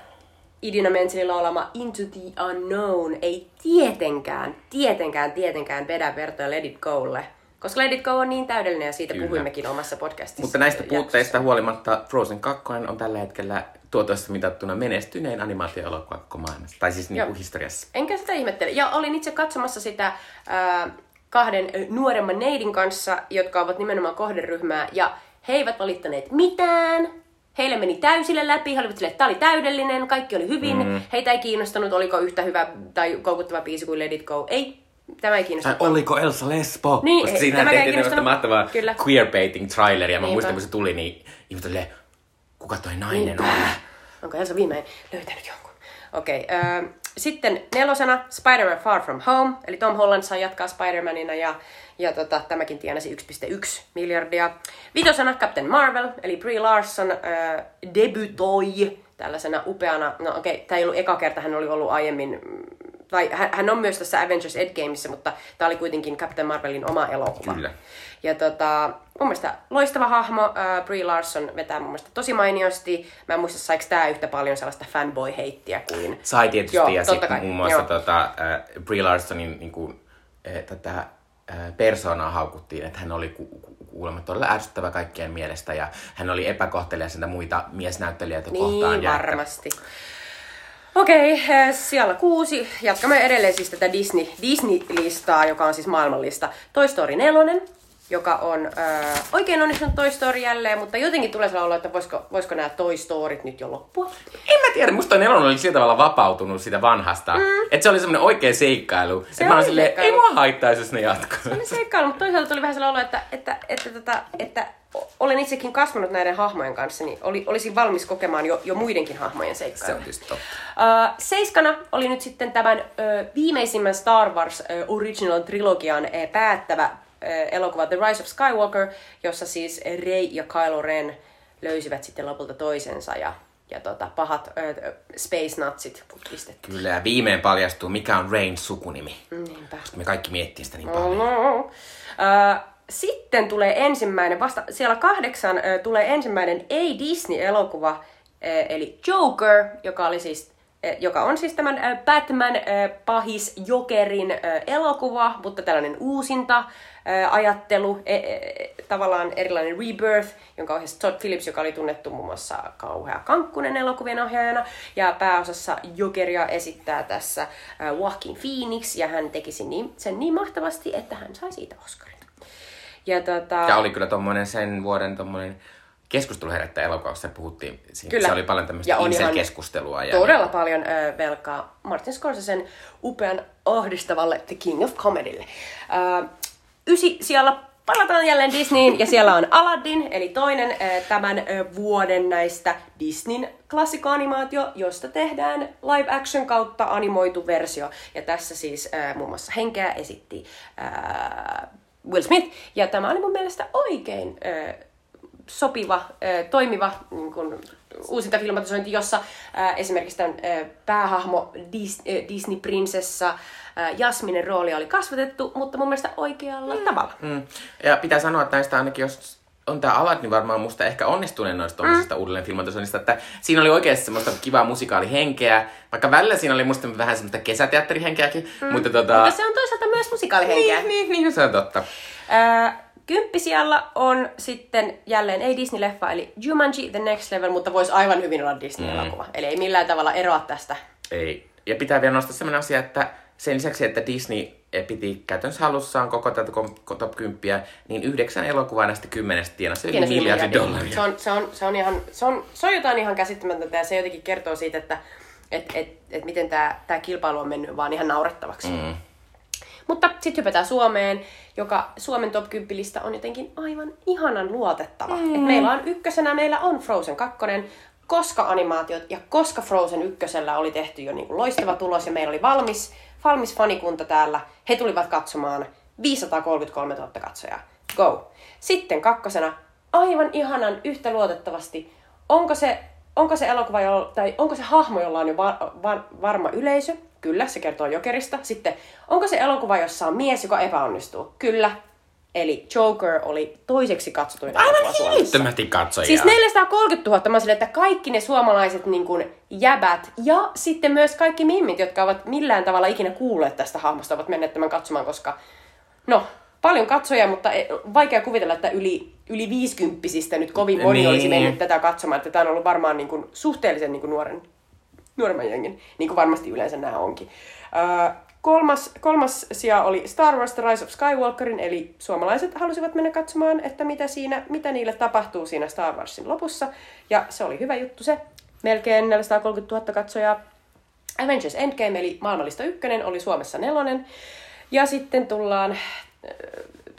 Idina Menzelin laulama Into the Unknown ei tietenkään, tietenkään, tietenkään vedä vertoja Let It Golle koska Let It Go on niin täydellinen ja siitä Kyllä. puhuimmekin omassa podcastissa. Mutta näistä puutteista huolimatta Frozen 2 on tällä hetkellä tuotoista mitattuna menestyneen animaatio-elokuva koko maailmassa. Tai siis niin kuin historiassa. Enkä sitä ihmettele. Ja olin itse katsomassa sitä äh, kahden nuoremman neidin kanssa, jotka ovat nimenomaan kohderyhmää. Ja he eivät valittaneet mitään. Heille meni täysille läpi, he olivat silleen, että tämä oli täydellinen, kaikki oli hyvin. Mm. Heitä ei kiinnostanut, oliko yhtä hyvä tai koukuttava biisi kuin Let It Go. Ei Tämä ei kiinnosta. Tai oliko Elsa Lesbo? Niin, Koska siinä tämä tehtiin tämmöistä mahtavaa queerbaiting traileria. Mä Niinpä. muistan, kun se tuli, niin ihmiset oli, kuka toi nainen Niinpä. on? Onko Elsa viimein löytänyt jonkun? Okei. Okay, äh, sitten nelosena Spider-Man Far From Home, eli Tom Holland saa jatkaa Spider-Manina ja, ja tota, tämäkin tienasi 1,1 miljardia. Vitosena Captain Marvel, eli Brie Larson äh, debytoi tällaisena upeana, no okei, okay, tämä ei ollut eka kerta, hän oli ollut aiemmin tai hän on myös tässä Avengers Endgameissa, mutta tämä oli kuitenkin Captain Marvelin oma elokuva. Kyllä. Ja tota, mun mielestä loistava hahmo, uh, Brie Larson vetää mun mielestä tosi mainiosti. Mä en muista, saiko tää yhtä paljon sellaista fanboy-heittiä kuin... Sai tietysti, Joo, ja sitten muun muassa tota, uh, Brie Larsonin niin kuin, eh, tätä uh, persoonaa haukuttiin, että hän oli ku, ku, kuulemma todella ärsyttävä kaikkien mielestä, ja hän oli epäkohtelias muita miesnäyttelijöitä niin, kohtaan. Niin, varmasti. Ja että, Okei, okay, siellä kuusi. Jatkamme edelleen siis tätä Disney, Disney-listaa, joka on siis maailmanlista. Toy Story 4, joka on äh, oikein onnistunut Toy Story jälleen, mutta jotenkin tulee sellainen olo, että voisiko, voisiko nämä Toy Storyt nyt jo loppua? En mä tiedä, musta nelonen oli sillä tavalla vapautunut sitä vanhasta. Mm. Että se oli semmoinen oikea seikkailu. Se että mä seikkailu. ei mua haittaisi, jos ne jatkuu. Se oli seikkailu, mutta toisaalta tuli vähän sellainen olo, että, että, että, että, että olen itsekin kasvanut näiden hahmojen kanssa, niin oli, olisin valmis kokemaan jo, jo muidenkin hahmojen seikkailua. Se on tietysti totta. Uh, seiskana oli nyt sitten tämän uh, viimeisimmän Star Wars uh, Original Trilogian uh, päättävä uh, elokuva The Rise of Skywalker, jossa siis Rey ja Kylo Ren löysivät sitten lopulta toisensa ja ja tota, pahat uh, space nutsit pistettiin. Kyllä, ja viimein paljastuu, mikä on Rain sukunimi. Niinpä. Koska me kaikki miettii sitä niin paljon. No, no. Uh, sitten tulee ensimmäinen, vasta siellä kahdeksan äh, tulee ensimmäinen ei-Disney-elokuva, eli Joker, joka oli siis joka on siis tämän Batman pahis Jokerin elokuva, mutta tällainen uusinta ajattelu, e, e, tavallaan erilainen rebirth, jonka ohjasi Todd Phillips, joka oli tunnettu muun muassa kauhea Kankkunen elokuvien ohjaajana, ja pääosassa Jokeria esittää tässä Joaquin Phoenix, ja hän teki sen niin, sen niin mahtavasti, että hän sai siitä Oscarin. Ja, tota... ja oli kyllä tommonen sen vuoden tommonen keskustelu herättää elokuvassa puhuttiin. Siitä. Se oli paljon tämmöistä keskustelua. Ja todella niin. paljon ö, velkaa Martin Scorsesen upean ahdistavalle The King of Comedylle. Ö, ysi siellä palataan jälleen Disneyin ja siellä on Aladdin, eli toinen ö, tämän ö, vuoden näistä Disneyn klassikkoanimaatio, josta tehdään live action kautta animoitu versio. Ja tässä siis ö, muun muassa Henkeä esitti ö, Will Smith. Ja tämä oli mun mielestä oikein äh, sopiva, äh, toimiva niin kun, uusinta filmatisointi, jossa äh, esimerkiksi tämän äh, päähahmo Dis, äh, Disney-prinsessa äh, Jasminen rooli oli kasvatettu, mutta mun mielestä oikealla mm. tavalla. Mm. Ja pitää sanoa, että näistä ainakin, jos on tämä alat, niin varmaan musta ehkä onnistuneen noista mm. uudelleen filmatisoinnista, että siinä oli oikeasti semmoista kivaa musikaalihenkeä, vaikka välillä siinä oli musta vähän semmoista kesäteatterihenkeäkin, mm. mutta tota... Mutta se on toisaalta myös musikaalihenkeä. Niin, niin, niin se on totta. Äh, Kymppisijalla on sitten jälleen ei Disney-leffa, eli Jumanji The Next Level, mutta voisi aivan hyvin olla Disney-elokuva. Mm. Eli ei millään tavalla eroa tästä. Ei. Ja pitää vielä nostaa sellainen asia, että sen lisäksi, että Disney piti käytännössä halussaan koko tätä top 10, niin yhdeksän elokuvaa näistä kymmenestä tienasi yli miljardi dollaria. Se on, se, on, se, on ihan, se, on, se on jotain ihan käsittämätöntä ja se jotenkin kertoo siitä, että et, et, et miten tämä kilpailu on mennyt vaan ihan naurettavaksi. Mm. Mutta sitten hypätään Suomeen, joka Suomen top 10 lista on jotenkin aivan ihanan luotettava. Mm. Et meillä on ykkösenä, meillä on Frozen 2, koska animaatiot ja koska Frozen ykkösellä oli tehty jo niin loistava tulos ja meillä oli valmis, valmis fanikunta täällä, he tulivat katsomaan 533 000 katsojaa. Go! Sitten kakkosena, aivan ihanan yhtä luotettavasti, onko se, onko se elokuva, tai onko se hahmo, jolla on jo var, var, varma yleisö, Kyllä, se kertoo Jokerista. Sitten, onko se elokuva, jossa on mies, joka epäonnistuu? Kyllä. Eli Joker oli toiseksi katsotuin Aivan hillittömästi katsojia. Siis 430 000. Mä sille, että kaikki ne suomalaiset niin kuin, jäbät ja sitten myös kaikki mimmit, jotka ovat millään tavalla ikinä kuulleet tästä hahmosta, ovat menneet tämän katsomaan, koska no, paljon katsoja, mutta e, vaikea kuvitella, että yli, yli 50 nyt kovin moni niin. olisi mennyt tätä katsomaan. Että tämä on ollut varmaan niin kuin, suhteellisen niin kuin, nuoren nuoremman jengin, niin kuin varmasti yleensä nämä onkin. Uh, kolmas, kolmas sija oli Star Wars The Rise of Skywalkerin, eli suomalaiset halusivat mennä katsomaan, että mitä, siinä, mitä niille tapahtuu siinä Star Warsin lopussa. Ja se oli hyvä juttu se. Melkein 430 000 katsojaa. Avengers Endgame, eli maailmallista ykkönen, oli Suomessa nelonen. Ja sitten tullaan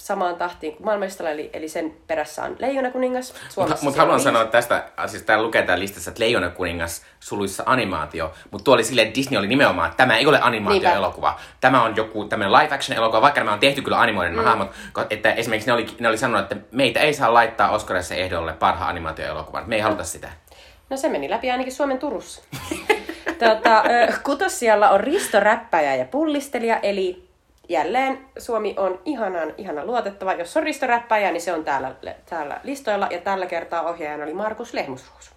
samaan tahtiin kuin maailmanlistalla, eli, eli sen perässä on Leijona kuningas. Mutta mut haluan sanoa tästä, siis täällä lukee täällä listassa, että Leijona kuningas suluissa animaatio, mutta tuo oli silleen, että Disney oli nimenomaan, että tämä ei ole animaatioelokuva. Tämä on joku tämmöinen live action elokuva, vaikka nämä on tehty kyllä animoiden mm. hahmot, että esimerkiksi ne oli, ne oli sanonut, että meitä ei saa laittaa Oscarissa ehdolle parhaan animaatioelokuvan, me ei haluta sitä. No se meni läpi ainakin Suomen Turussa. tota, kutossialla on Risto Räppäjä ja Pullistelija, eli jälleen Suomi on ihanan, ihana luotettava. Jos on Risto Räppäjä, niin se on täällä, täällä listoilla. Ja tällä kertaa ohjaajana oli Markus Lehmusruusu.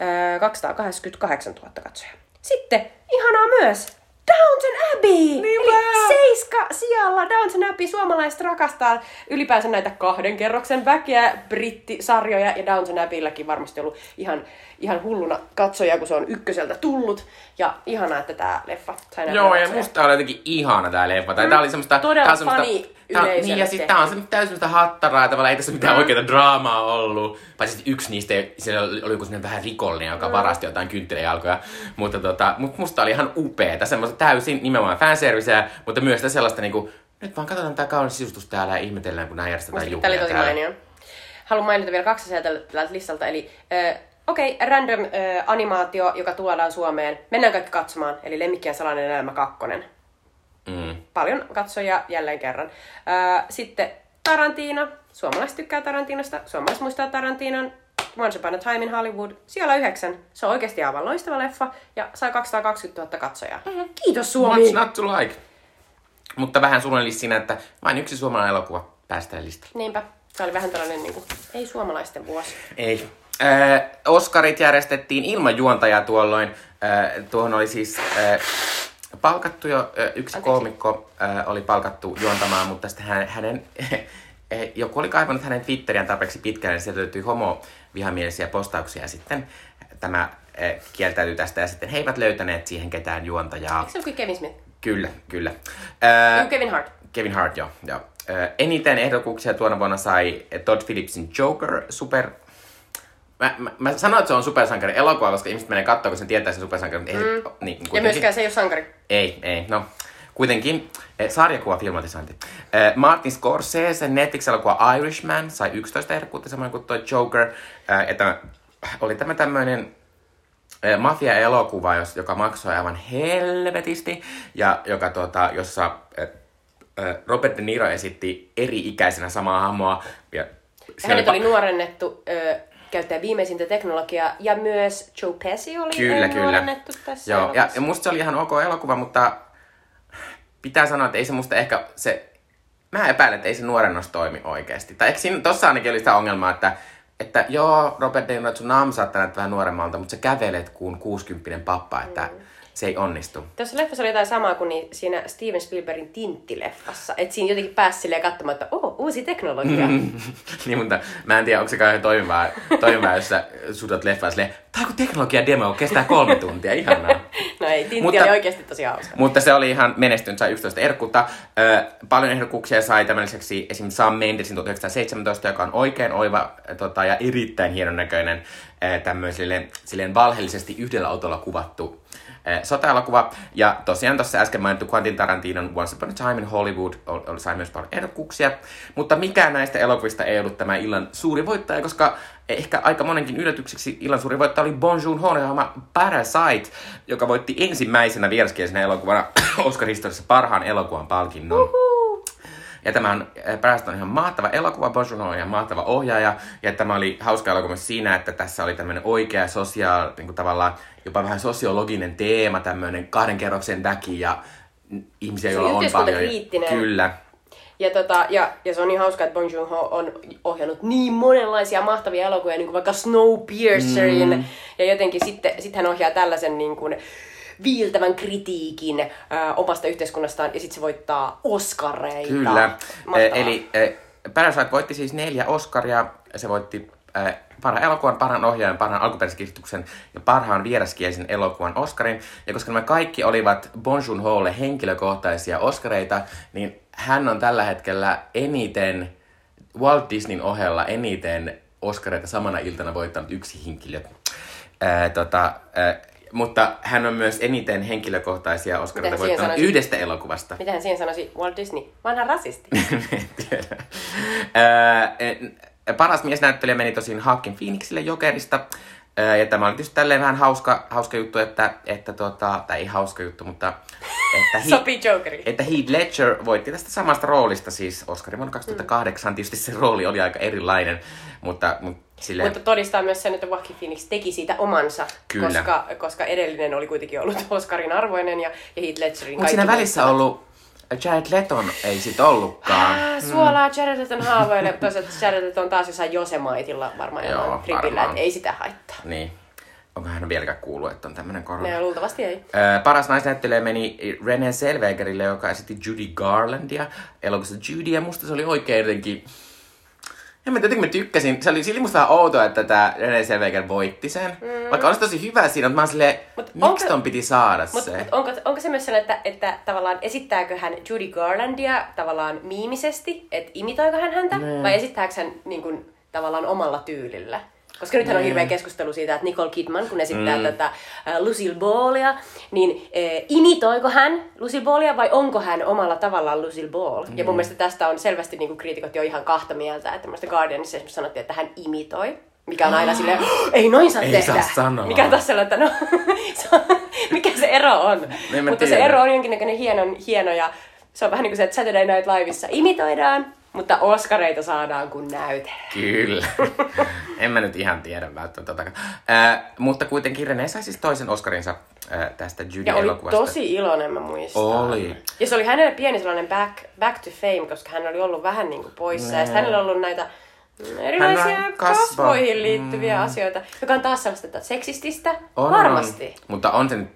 Öö, 288 000 katsojaa. Sitten ihanaa myös Downton Abbey! Niinpä! Eli seiska sijalla Downton Abbey. Suomalaiset rakastaa ylipäänsä näitä kahden kerroksen väkeä, brittisarjoja ja Downton Abbeylläkin varmasti ollut ihan, ihan hulluna katsoja, kun se on ykköseltä tullut. Ja ihanaa, että tämä leffa sai Joo, ja musta oli jotenkin ihana tämä leffa. Tai mm, tää oli semmoista... Todella tää semmoista, tää, niin, ja sitten tää on semmoista täysin semmoista hattaraa, tavallaan ei tässä mitään mm. oikeita draamaa ollut. Paitsi yksi niistä, siellä oli joku vähän rikollinen, joka mm. varasti jotain kynttiläjalkoja. Mutta tota, mut musta oli ihan upeeta, semmoista täysin nimenomaan fanserviceä, mutta myös sitä sellaista niinku, nyt vaan katsotaan tää kaunis sisustus täällä ja ihmetellään, kun nää järjestetään juhlia Tämä oli tosi mainio. Haluan mainita vielä kaksi asiaa tältä listalta, eli äh, okei, okay, random äh, animaatio, joka tuodaan Suomeen. Mennään kaikki katsomaan, eli Lemmikkien salainen elämä kakkonen. Mm. Paljon katsojia jälleen kerran. Äh, sitten Tarantino. Suomalaiset tykkää Tarantinosta. Suomalaiset muistaa Tarantinon. Once Upon a Time in Hollywood. Siellä yhdeksän. Se on oikeasti aivan loistava leffa ja sai 220 000 katsojaa. Mm-hmm. Kiitos Suomi! What's not to like? Mutta vähän suunnilleen siinä, että vain yksi suomalainen elokuva päästään listalle. Niinpä. Se oli vähän tällainen, niin kuin, ei suomalaisten vuosi. Ei. Äh, Oscarit järjestettiin ilman juontajaa tuolloin. Äh, tuohon oli siis äh, palkattu jo, äh, yksi Anteeksi. koomikko äh, oli palkattu juontamaan, mutta sitten hän, hänen, joku oli kaivannut hänen Twitteriään tarpeeksi pitkään, ja sieltä löytyi homo-vihamielisiä postauksia, ja sitten tämä äh, kieltäytyi tästä, ja sitten he eivät löytäneet siihen ketään juontajaa. Eikö se ollut Kevin Smith? Kyllä, kyllä. Äh, Kevin Hart. Kevin Hart, joo. joo. Äh, eniten ehdokkuuksia tuona vuonna sai Todd Phillipsin Joker, super Mä, mä, mä sanoin, että se on supersankari elokuva, koska ihmiset menee katsoa, kun se tietää sen supersankari. Mutta ei, mm. niin, kuitenkin. ja myöskään se ei ole sankari. Ei, ei. No, kuitenkin eh, sarjakuva filmatisointi. Eh, Martin Scorsese, Netflix-elokuva Irishman, sai 11 ehdokkuutta, samoin kuin tuo Joker. Eh, että oli tämä tämmöinen eh, mafia-elokuva, joka maksoi aivan helvetisti, ja joka, tuota, jossa eh, ö, Robert De Niro esitti eri-ikäisenä samaa hahmoa. Ja Ja hänet pa- oli nuorennettu ö, käyttää viimeisintä teknologiaa, ja myös Joe Pesci oli Kyllä, kyllä. tässä Joo, ja, elokuvassa. ja musta se oli ihan ok elokuva, mutta pitää sanoa, että ei se musta ehkä se... Mä epäilen, että ei se nuorennos toimi oikeasti. Tai eikö siinä, tossa ainakin oli sitä ongelmaa, että, että joo, Robert De Niro, sun naam saattaa näyttää vähän nuoremmalta, mutta sä kävelet kuin 60 pappa, että Mm. Se ei onnistu. Tuossa leffassa oli jotain samaa kuin ni- siinä Steven Spielbergin Tintti-leffassa. Että siinä jotenkin pääsi silleen katsomaan, että oh, uusi teknologia. niin, mutta mä en tiedä, onko se kauhean toimivaa, toimivaa jos sä sudat leffaa silleen, tää on teknologia demo, kestää kolme tuntia, ihanaa. No ei, Tintti Mutta- oli oikeasti tosi hauska. Mutta se oli ihan menestynyt, sai 11 ehrokkuutta. Ö, paljon ehdokkuuksia sai tämän lisäksi esim. Sam Mendesin 1917, joka on oikein oiva tota, ja erittäin hienon näköinen tämmöinen silleen, silleen valheellisesti yhdellä autolla kuvattu sota-elokuva. Ja tosiaan tuossa äsken mainittu Quentin Tarantinon Once Upon a Time in Hollywood ol- ol- sai myös paljon ehdokkuuksia. Mutta mikään näistä elokuvista ei ollut tämä illan suuri voittaja, koska ehkä aika monenkin yllätykseksi illan suuri voittaja oli Bon Joon-hoon ohjaama Parasite, joka voitti ensimmäisenä vieraskielisenä elokuvana Oscar-historiassa parhaan elokuvan palkinnon. Ja tämä on, on ihan mahtava elokuva, Joon-ho on ihan mahtava ohjaaja, ja tämä oli hauska elokuva siinä, että tässä oli tämmöinen oikea sosiaal, niin kuin tavallaan jopa vähän sosiologinen teema, tämmöinen kahden kerroksen väki ja ihmisiä, joilla on paljon. yhteiskuntakriittinen. Kyllä. Ja, tota, ja, ja se on niin hauska, että Bong Joon-ho on ohjannut niin monenlaisia mahtavia elokuvia, niin kuin vaikka Snowpiercerin. Mm. Ja jotenkin sitten sit hän ohjaa tällaisen niin kuin, viiltävän kritiikin äh, omasta yhteiskunnastaan, ja sitten se voittaa Oscareita. Kyllä. Mahtavaa. Eh, Eli eh, Parasite voitti siis neljä Oscaria. Se voitti parhaan elokuvan, parhaan ohjaajan, parhaan alkuperäiskirjoituksen ja parhaan vieraskielisen elokuvan Oscarin. Ja koska nämä kaikki olivat Bon Joon-holle henkilökohtaisia Oscareita, niin hän on tällä hetkellä eniten, Walt Disneyn ohella eniten Oscareita samana iltana voittanut yksi henkilö. Ää, tota, ää, mutta hän on myös eniten henkilökohtaisia siihen voittanut sanoisit? yhdestä elokuvasta. Mitä hän siihen sanoisi? Walt Disney, vanha rasisti. en tiedä. Ää, en- paras miesnäyttelijä meni tosin Haakin Phoenixille Jokerista. Ja tämä oli tietysti tälleen vähän hauska, hauska juttu, että, että tota, tai ei hauska juttu, mutta että, Heath- Sopii Jokeriin. että Heath Ledger voitti tästä samasta roolista, siis Oscarin vuonna 2008. Tietysti se rooli oli aika erilainen, mutta, mutta silleen... Mutta todistaa myös sen, että Joaquin Phoenix teki siitä omansa, Kyllä. koska, koska edellinen oli kuitenkin ollut Oscarin arvoinen ja, ja Heath Ledgerin Mutta siinä välissä voittavat. ollut Jared Leton ei sit ollutkaan. Ää, Suolaa Jared Leton haavoille, toisaalta Jared Leton taas jossain Josemaitilla varmaan Joo, tripillä, että ei sitä haittaa. Niin. Onko hän vieläkään kuullut, että on tämmönen korona? Ne luultavasti ei. Ö, Paras naisnäyttelijä meni Renée Zellwegerille, joka esitti Judy Garlandia elokuvassa Judy, ja musta se oli oikein jotenkin... Ja mä jotenkin mä tykkäsin. Se oli, oli musta vähän outoa, että tää Renée Zellweger voitti sen. Mm. Vaikka olisi tosi hyvä siinä, mutta mä oon silleen, Mut miksi onko- ton piti saada Mutta se? mut onko, onko se myös sellainen, että, että tavallaan esittääkö hän Judy Garlandia tavallaan miimisesti, että imitoiko hän häntä, Nee. vai esittääkö hän niin kuin, tavallaan omalla tyylillä? Koska nythän on Nee. hirveä keskustelu siitä, että Nicole Kidman, kun esittää Mm. tätä Lucille Ballia, niin äh, imitoiko hän Lucille Ballia vai onko hän omalla tavallaan Lucille Ball? Ja mun mielestä tästä on selvästi niin kuin kriitikot jo ihan kahta mieltä, että mun Guardianissa esimerkiksi sanottiin, että hän imitoi. Mikä on aina silleen, ei noin saa Ei tehdä. saa sanoa. Mikä on taas sellainen, että no, se mikä se ero on. No mutta se tiedä. ero on jonkinnäköinen hieno, hieno ja se on vähän niin kuin se, että Saturday Night Liveissa imitoidaan, mutta Oscareita saadaan kun näytellään. Kyllä. en mä nyt ihan tiedä välttämättä. Tota. Äh, mutta kuitenkin René sai siis toisen Oscarinsa äh, tästä Ja oli Judy-elokuvasta. tosi iloinen, mä muistan. Oli. Ja se oli hänelle pieni sellainen back, back to fame, koska hän oli ollut vähän niin kuin poissa. Ja Nee. sitten hänellä on ollut näitä mm, erilaisia kasvoihin liittyviä asioita, joka on taas sellaista että seksististä. On, Varmasti. On. Mutta on se nyt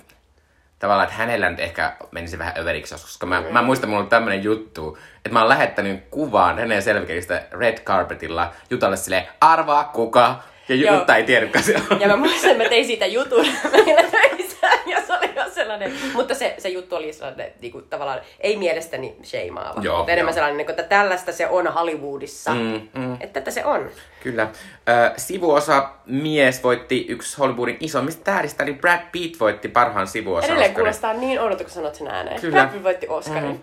tavallaan, että hänellä nyt ehkä menisi vähän överiksi joskus, koska Mm. mä, mä muistan, mulla oli tämmönen juttu, että mä oon lähettänyt kuvaan René Selvikeristä Red Carpetilla Jutalle silleen, arvaa kuka, ja Joo. Jutta ei tiedä, se on. Ja mä muistan, että mä tein siitä jutun meillä töissä, ja se oli jo sellainen, mutta se, se juttu oli sellainen, niin kuin, tavallaan, ei mielestäni sheimaava, Joo, mutta enemmän joo. sellainen, niin että tällaista se on Hollywoodissa, Mm, mm. että tätä se on. Kyllä. Ö, sivuosa mies voitti yksi Hollywoodin isommista tähdistä, eli Brad Pitt voitti parhaan sivuosa Edelleen Oscarin. kuulostaa niin oudolta, kun sanot sen ääneen. Kyllä. Brad Pitt voitti Oscarin. Mm.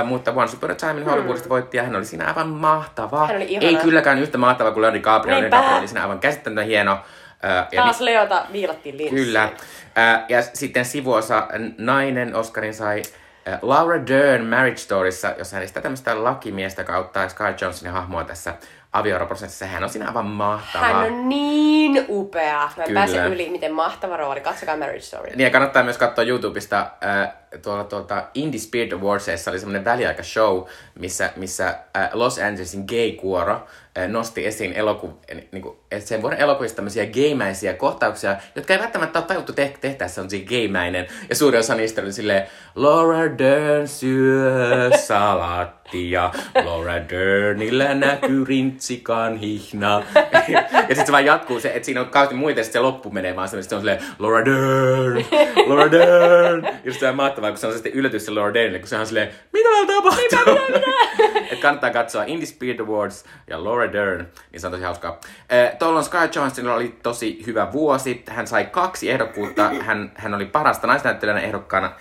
Ö, mutta Once Upon a Time in Hollywoodista voitti ja hän oli siinä aivan mahtava. Hän oli ihana. Ei kylläkään yhtä mahtava kuin Leonardo DiCaprio. Leonardo. DiCaprio oli siinä aivan käsittämätön hieno. Ö, ja Taas Leota viilattiin linssiin. Kyllä. Ää, ja sitten sivuosa nainen Oscarin sai Äh, Laura Dern Marriage Storyssa, jossa hän edistää tämmöistä lakimiestä kautta Sky Johnsonin hahmoa tässä avioeroprosessissa. Hän on siinä aivan mahtava. Hän on niin upea. Mä en Kyllä. pääse yli, miten mahtava rooli. Katsokaa Marriage Story. Niin ja kannattaa myös katsoa YouTubesta äh, tuolla tuolta Indie Spirit Awardsissa oli semmoinen väliaikashow, missä, missä äh, Los Angelesin gay-kuoro äh, nosti esiin eloku, äh, niinku, sen vuoden elokuvista tämmöisiä gaymäisiä kohtauksia, jotka ei välttämättä ole tajuttu te- tehdä sellaisia gaymäinen. Ja suurin osa niistä oli silleen, Laura Dern syö salattia, Laura Dernillä näkyy rintsikan hihna. ja sitten se vaan jatkuu, se, että siinä on kauheasti muita, ja se loppu menee vaan semmoista, se on silleen, Laura Dern, Laura Dern. Ja sitten se on mahtavaa, kun se on sitten yllätys se Laura Dernille, kun se on silleen, mitä täällä tapahtuu? Mitä, mitä, mitä? Et kannattaa katsoa Indie Spirit Awards ja Laura Dern, niin se on tosi hauskaa. Eh, Tuolloin Sky Johanssonilla oli tosi hyvä vuosi. Hän sai kaksi ehdokkuutta. Hän, hän oli parasta naisnäyttelijänä ehdokkaana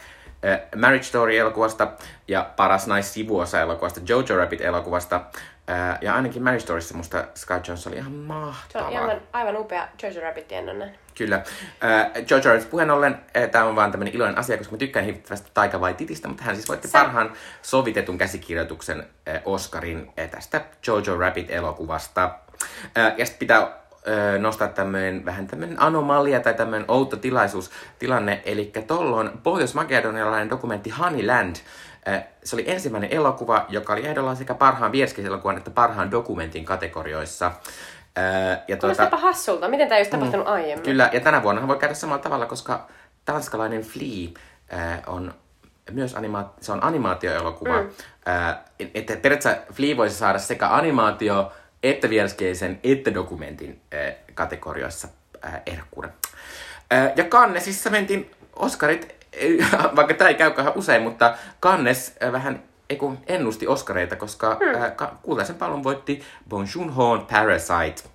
eh, Marriage Story-elokuvasta ja paras naissivuosa-elokuvasta, Jojo Rabbit-elokuvasta. Ja ainakin Marriage Storyssa musta Sky Johansson oli ihan Se on mahtava. aivan, upea. Jojo Rabbit en ole nähnyt. Kyllä. Äh, Jojo Rabbit puheen ollen, tämä on vaan tämmöinen iloinen asia, koska mä tykkään hirvittävästi Taika Waititista, mutta hän siis voitti Sä- parhaan sovitetun käsikirjoituksen äh, Oscarin äh, tästä Jojo Rabbit-elokuvasta. Äh, ja sitten pitää nostaa tämmöinen vähän tämmöinen anomalia tai tämmöinen outo tilaisuus, tilanne, eli tolloin pohjois-makedonialainen dokumentti Honeyland, se oli ensimmäinen elokuva, joka oli ehdolla sekä parhaan vierskiselokuvan että parhaan dokumentin kategorioissa. Äh, ja Kuulostapa hassulta. Miten tämä ei olisi tapahtunut aiemmin? Kyllä, ja tänä vuonna voi käydä samalla tavalla, koska tanskalainen Flea äh, on myös anima- se on animaatioelokuva. Mm. Että periaatteessa Flea voisi saada sekä animaatio, että vierskeisen, että dokumentin kategorioissa ehdokkuuden. Ja Cannesissa mentiin Oscarit, vaikka tämä ei käy kauhean usein, mutta Cannes äh, vähän ei kun ennusti Oscareita, koska mm. äh, kultaisen pallon voitti Bong Joon-hoon Parasite.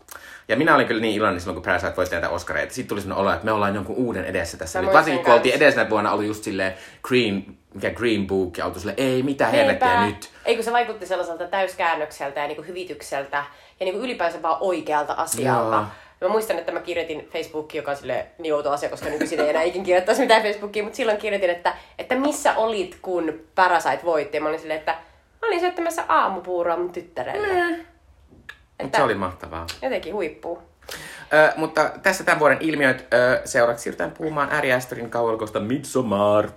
Ja minä olin kyllä niin iloinen silloin, kun Parasite voitti näitä Oscareita. Sitten tuli sellainen olo, että me ollaan jonkun uuden edessä tässä. Muistan varsinkin kun oltiin edellisenä vuonna ollut just silleen Green, mikä Green Book, ja oltu silleen, ei mitä helvettiä nyt. Ei kun se vaikutti sellaiselta täyskäännökseltä ja niinku hyvitykseltä ja niinku ylipäänsä vaan oikealta asialta. Joo. Mä muistan, että mä kirjoitin Facebookiin, joka on sille niin outo asia, koska nykyisin ei enää ikin kirjoittaisi mitään Facebookiin, mutta silloin kirjoitin, että, että missä olit, kun Parasite voitti. Ja mä olin silleen, että mä olin syöttämässä aamupuuroa mun tyttärelle. Mutta Että se oli mahtavaa. jotenkin huippuu. Ö, mutta tässä tämän vuoden ilmiöt. Ö, seuraavaksi siirrytään puhumaan Ari Asterin kauhuelokusta Midsommar.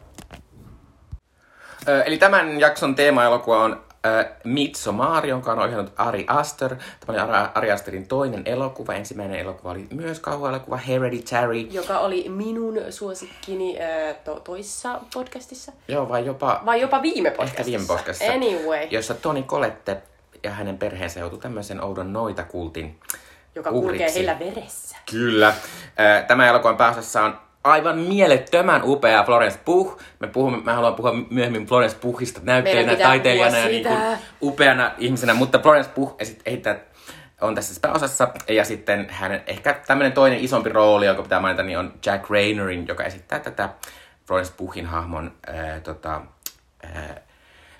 Ö, eli tämän jakson teema-elokuva on ö, Midsommar, jonka on ohjannut Ari Aster. Tämä oli Ari, Asterin toinen elokuva. Ensimmäinen elokuva oli myös kauhuelokuva Hereditary. Joka oli minun suosikkini äh, to- toissa podcastissa. Joo, vai jopa Vai jopa viime podcastissa. ehkä viime podcastissa. Anyway. Jossa Toni Kolette ja hänen perheensä joutui tämmöisen oudon noitakultin Joka kulkee uhriksi. heillä veressä. Kyllä. Ö, Tämä elokuvan pääosassa on aivan mielettömän upea Florence Pugh. Me puhumme, mä haluan puhua myöhemmin Florence Pughista näyttelijänä, taiteilijana ja niin kuin upeana ihmisenä, mutta Florence esit- esittää on tässä pääosassa. Ja sitten hänen ehkä tämmöinen toinen isompi rooli, joka pitää mainita, niin on Jack Raynerin, joka esittää tätä Florence Pughin hahmon ää, tota, ää,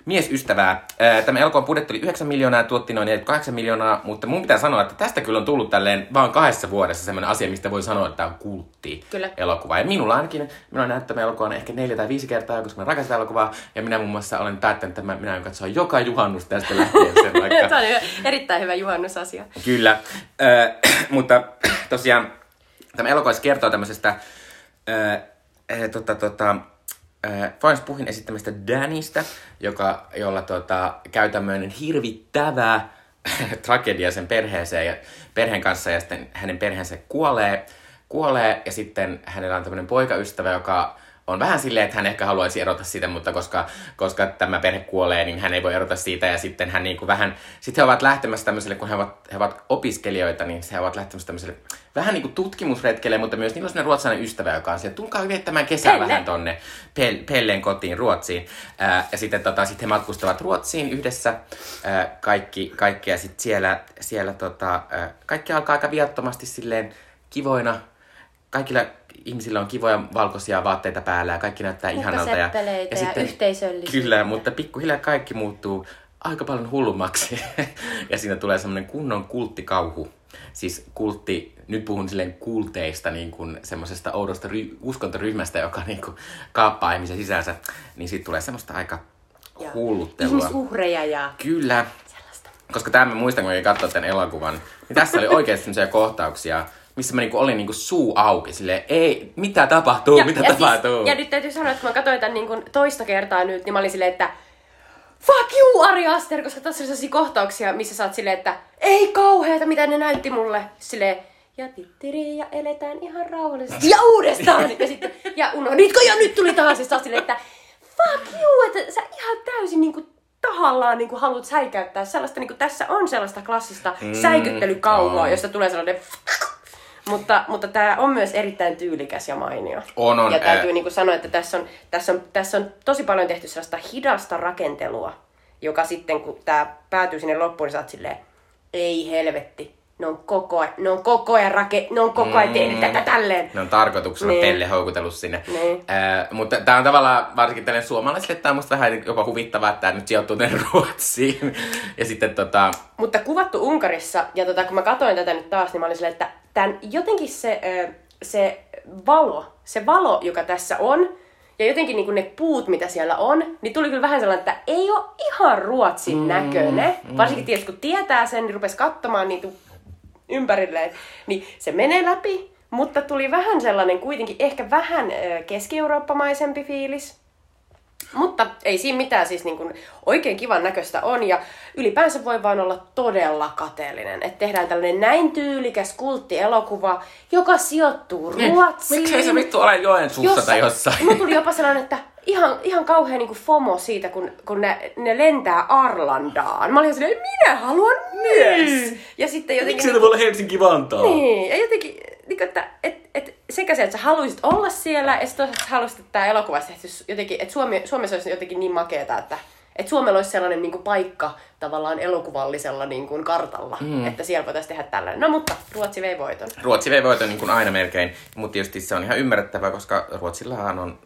miesystävää. Ää, Tämä elokuvan budjetti oli 9 miljoonaa ja tuotti noin 48 miljoonaa, mutta mun pitää sanoa, että tästä kyllä on tullut tälleen vaan kahdessa vuodessa semmoinen asia, mistä voi sanoa, että tämä on kultti Kyllä. elokuva. Ja minulla ainakin, minä olen nähnyt tämän elokuvan ehkä neljä tai viisi kertaa, koska mä rakastan elokuvaa. Ja minä muun muassa olen päättänyt, että minä aion katsoa joka juhannus tästä lähtien sen vaikka. Tämä on hyvä- erittäin hyvä juhannusasia. Kyllä, äh, mutta tosiaan tämä elokuva siis kertoo tämmöisestä äh, äh, tota, tota, äh, Florence Puhin esittämästä Dannystä, joka, jolla tota, käy tämmöinen hirvittävä tragedia sen perheeseen ja perheen kanssa ja sitten hänen perheensä kuolee, kuolee ja sitten hänellä on tämmöinen poikaystävä, joka on vähän silleen, että hän ehkä haluaisi erota siitä, mutta koska, koska tämä perhe kuolee, niin hän ei voi erota siitä. Ja sitten hän niin kuin vähän, sitten he ovat lähtemässä tämmöiselle, kun he ovat, he ovat opiskelijoita, niin he ovat lähtemässä tämmöiselle vähän niin kuin tutkimusretkelle, mutta myös niillä on semmoinen ruotsalainen ystävä, joka on siellä, tulkaa viettämään kesää Pelle. vähän tonne Pel- Pelleen kotiin Ruotsiin. Ää, ja sitten tota, sit he matkustavat Ruotsiin yhdessä ää, kaikki, kaikki ja sitten siellä, siellä tota, ää, kaikki alkaa aika viattomasti silleen kivoina. Kaikilla ihmisillä on kivoja valkoisia vaatteita päällä ja kaikki näyttää ihanalta. Ja, seppeleitä ja yhteisöllisyyttä. Kyllä, mutta pikkuhiljaa kaikki muuttuu aika paljon hullummaksi. ja siinä tulee semmoinen kunnon kulttikauhu siis kultti, nyt puhun silleen kulteista, niin kuin semmoisesta oudosta ry- uskontoryhmästä, joka niin kuin kaappaa ihmisen sisänsä, niin siitä tulee semmoista aika Ja hulluttelua. Ihmisuhreja ja Kyllä, sellaista. koska tämä mä muistan, kun katsoin tämän elokuvan, niin tässä oli oikeasti sellaisia kohtauksia, missä mä niinku olin niinku suu auki, silleen, ei, mitä tapahtuu, mitä ja, tapahtuu? Siis, ja nyt täytyy sanoa, että kun mä katsoin tämän niin kuin toista kertaa nyt, niin mä olin silleen, että fuck you Ari Aster, koska tässä oli sellaisia kohtauksia, missä sä oot silleen, että ei kauheeta, mitä ne näytti mulle. Silleen, ja tittiri ja eletään ihan rauhallisesti. Ja uudestaan! ja sitten, ja unohditko ja nyt tuli taas. Ja sä oot silleen, että fuck you, että sä ihan täysin niinku tahallaan niinku haluat säikäyttää sellaista, niinku tässä on sellaista klassista mm, säikyttelykauhua, on. josta tulee sellainen mutta, mutta tämä on myös erittäin tyylikäs ja mainio. On, on, Ja täytyy ää. niin kuin sanoa, että tässä on, tässä, on, tässä on tosi paljon tehty sellaista hidasta rakentelua, joka sitten kun tämä päätyy sinne loppuun, niin sä oot silleen, ei helvetti, ne on koko ajan, ne on koko ajan, rake, ne on koko ajan tehnyt tätä tälleen. Ne on tarkoituksena Niin. Pelle houkutellut sinne. Niin. Ää, mutta tämä on tavallaan, varsinkin tälle suomalaisille, tämä on musta vähän jopa huvittavaa, että tämä nyt sijoittuu tänne Ruotsiin. ja sitten tota, Mutta kuvattu Unkarissa, ja tota, kun mä katsoin tätä nyt taas, niin mä olin silleen, että tämän, jotenkin se, se valo, se valo, joka tässä on, ja jotenkin niin ne puut, mitä siellä on, niin tuli kyllä vähän sellainen, että ei ole ihan Ruotsin mm, näköinen. Varsinkin tietysti kun tietää sen, niin rupesi katsomaan niitä ympärilleen, niin se menee läpi, mutta tuli vähän sellainen kuitenkin ehkä vähän keski-eurooppamaisempi fiilis. Mutta ei siinä mitään, siis niin kuin oikein kivan näköistä on ja ylipäänsä voi vaan olla todella kateellinen, että tehdään tällainen näin tyylikäs kulttielokuva, joka sijoittuu Ruotsiin. miksei se vittu ole Joensuussa tai jossain? Mulla tuli jopa sellainen, että ihan, ihan kauhean niin FOMO siitä, kun, kun ne, ne lentää Arlandaan. Mä olin ihan silleen, minä haluan myös! Ja sitten jotenkin... Miksi se voi olla Helsinki-Vantaa? Niin, ja jotenkin, niin kuin, että et, et, sekä se, että sä haluaisit olla siellä, ja sitten toisaalta sä haluaisit, että tämä elokuva jotenkin, että Suomi, Suomessa olisi jotenkin niin makeeta, että että Suomella olisi sellainen niin kuin, paikka tavallaan elokuvallisella niin kuin, kartalla, mm. että siellä voitaisiin tehdä tällainen. No mutta Ruotsi vei voiton. Ruotsi vei voiton niin kuin aina melkein, mutta tietysti se on ihan ymmärrettävää, koska Ruotsillahan on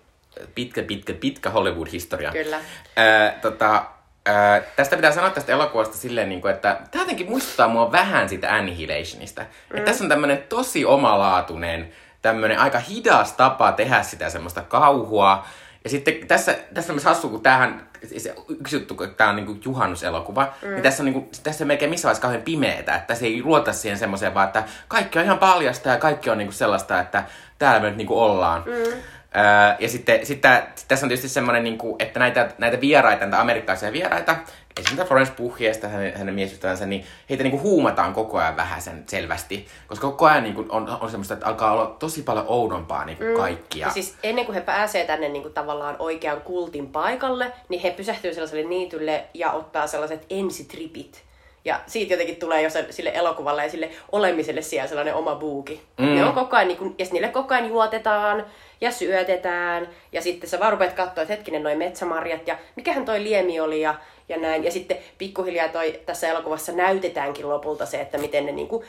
pitkä, pitkä, pitkä Hollywood-historia. Kyllä. Ää, tota, ää, tästä pitää sanoa tästä elokuvasta silleen, niin kuin, että tämä jotenkin muistuttaa mua vähän siitä Annihilationista. Mm. Tässä on tämmöinen tosi omalaatuinen, tämmöinen aika hidas tapa tehdä sitä semmoista kauhua. Ja sitten tässä, tässä on myös hassu, kun tämähän, se yksi juttu, kun tämä on niinku juhannuselokuva, mm. niin tässä on niinku, tässä ei melkein missä vaiheessa kauhean pimeetä, että se ei luota siihen semmoiseen vaan, että kaikki on ihan paljasta ja kaikki on niinku sellaista, että täällä me nyt niinku ollaan. Mm. Öö, ja sitten sit tää, sit tässä on tietysti semmoinen, niinku, että näitä, näitä vieraita, näitä amerikkalaisia vieraita, esimerkiksi Florence sitten hänen, hänen miesystävänsä, niin heitä niinku huumataan koko ajan vähän sen selvästi. Koska koko ajan niinku on, on semmoista, että alkaa olla tosi paljon oudompaa niinku mm. kaikkia. Ja siis ennen kuin he pääsee tänne niin kuin tavallaan oikean kultin paikalle, niin he pysähtyy sellaiselle niitylle ja ottaa sellaiset ensitripit. Ja siitä jotenkin tulee jo se- sille elokuvalle ja sille olemiselle siellä sellainen oma buuki. Mm. Ne on koko ajan, niin kuin, ja niille koko ajan juotetaan ja syötetään. Ja sitten sä vaan rupeat katsoa, että hetkinen, noi metsämarjat ja mikähän toi liemi oli ja, ja näin. Ja sitten pikkuhiljaa toi, tässä elokuvassa näytetäänkin lopulta se, että miten ne niin kuin,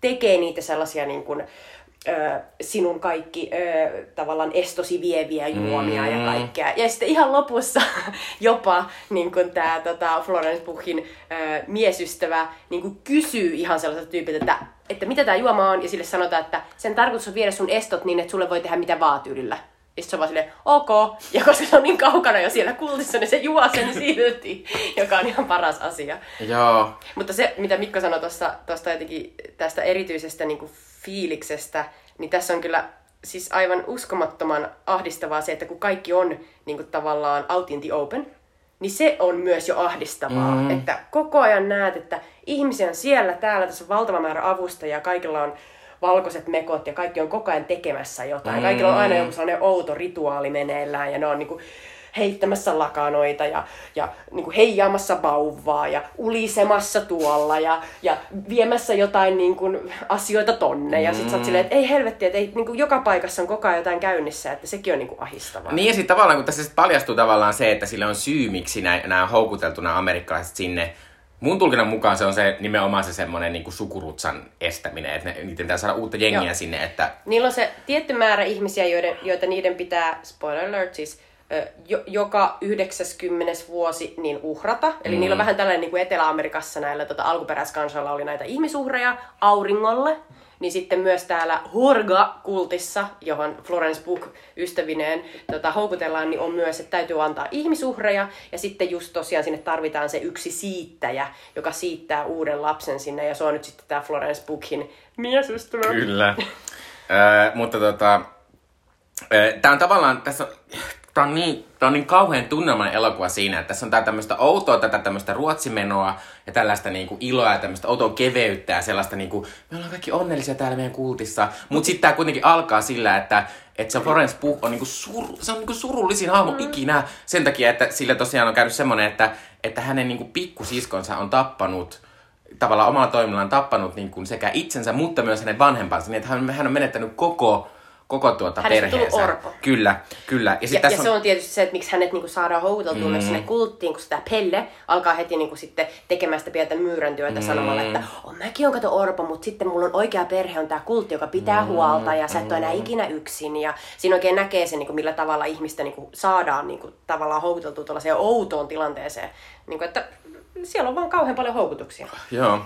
tekee niitä sellaisia niin kuin, ö, sinun kaikki ö, tavallaan estosi vieviä juomia mm. ja kaikkea. Ja sitten ihan lopussa jopa niin tämä tota, Florence Puhin ö, miesystävä niin kuin kysyy ihan sellaiselta tyypiltä, että, että mitä tämä juoma on, ja sille sanotaan, että sen tarkoitus on viedä sun estot niin, että sulle voi tehdä mitä vaan tyylillä. Ja sitten se on vaan silleen, ok. Ja koska se on niin kaukana jo siellä kultissa, niin se juo sen silti, joka on ihan paras asia. Joo. Mutta se, mitä Mikko sanoi tuosta jotenkin tästä erityisestä niin kuin fiiliksestä, niin tässä on kyllä siis aivan uskomattoman ahdistavaa se, että kun kaikki on niin kuin tavallaan out in the open, niin se on myös jo ahdistavaa. Mm. Että koko ajan näet, että ihmisiä on siellä, täällä, tässä on valtava määrä avustajia, kaikilla on valkoiset mekot ja kaikki on koko ajan tekemässä jotain. Mm. Kaikilla on aina joku sellainen outo rituaali meneillään ja ne on niinku heittämässä lakanoita ja, ja niinku heijaamassa vauvaa ja ulisemassa tuolla ja, ja viemässä jotain niinku asioita tonne. Ja sit sä oot silleen, että ei helvetti, että ei, niinku joka paikassa on koko ajan jotain käynnissä, että sekin on niinku ahistavaa. Niin ja sitten tavallaan, kun tässä sit paljastuu tavallaan se, että sillä on syy, miksi nämä on houkuteltu nämä amerikkalaiset sinne. Mun tulkinnan mukaan se on se nimenomaan se semmoinen niin sukurutsan estäminen, että ne, niiden pitää saada uutta jengiä Joo. sinne, että Niillä on se tietty määrä ihmisiä, joiden, joita niiden pitää, spoiler alert siis, jo, joka 90. vuosi niin uhrata. Eli mm. niillä on vähän tällainen niin kuin Etelä-Amerikassa näillä tota, alkuperäiskansalla oli näitä ihmisuhreja auringolle. Niin sitten myös täällä Horga-kultissa, johon Florence Book ystävineen tota, houkutellaan, niin on myös, että täytyy antaa ihmisuhreja. Ja sitten just tosiaan sinne tarvitaan se yksi siittäjä, joka siittää uuden lapsen sinne. Ja se on nyt sitten tämä Florence Bookin miesystävä. Kyllä. Ö, mutta tota, Tämä on tavallaan, tässä Tämä on, niin, tämä on niin kauhean tunnelmainen elokuva siinä, että tässä on tää tämmöistä outoa, tätä tämmöistä ruotsimenoa ja tällaista niinku iloa ja tämmöistä outoa keveyttä ja sellaista niinku, me ollaan kaikki onnellisia täällä meidän kultissa. Mutta sitten tämä kuitenkin alkaa sillä, että, että se Florence Pugh on, niinku suru, se on niinku surullisin hahmo mm. ikinä sen takia, että sillä tosiaan on käynyt semmoinen, että, että hänen niinku pikkusiskonsa on tappanut tavallaan omalla toiminnallaan tappanut niin kuin sekä itsensä, mutta myös hänen vanhempansa, niin että hän, hän on menettänyt koko koko tuota Hänestä perheensä. orpo. Kyllä, kyllä. Ja, ja, ja se on tietysti se, että miksi hänet niinku saadaan houkuteltua mm. sinne kulttiin, kun sitä Pelle alkaa heti niinku sitten tekemään sitä pientä myyräntyötä mm. sanomalla, että on mäkin on kato orpo, mutta sitten mulla on oikea perhe, on tämä kultti, joka pitää mm. huolta ja sä et ole enää ikinä yksin. Ja siinä oikein näkee sen, niinku, millä tavalla ihmistä niinku, saadaan niinku, tavallaan houkuteltua tuollaiseen outoon tilanteeseen. Niinku, että siellä on vaan kauhean paljon houkutuksia. Joo.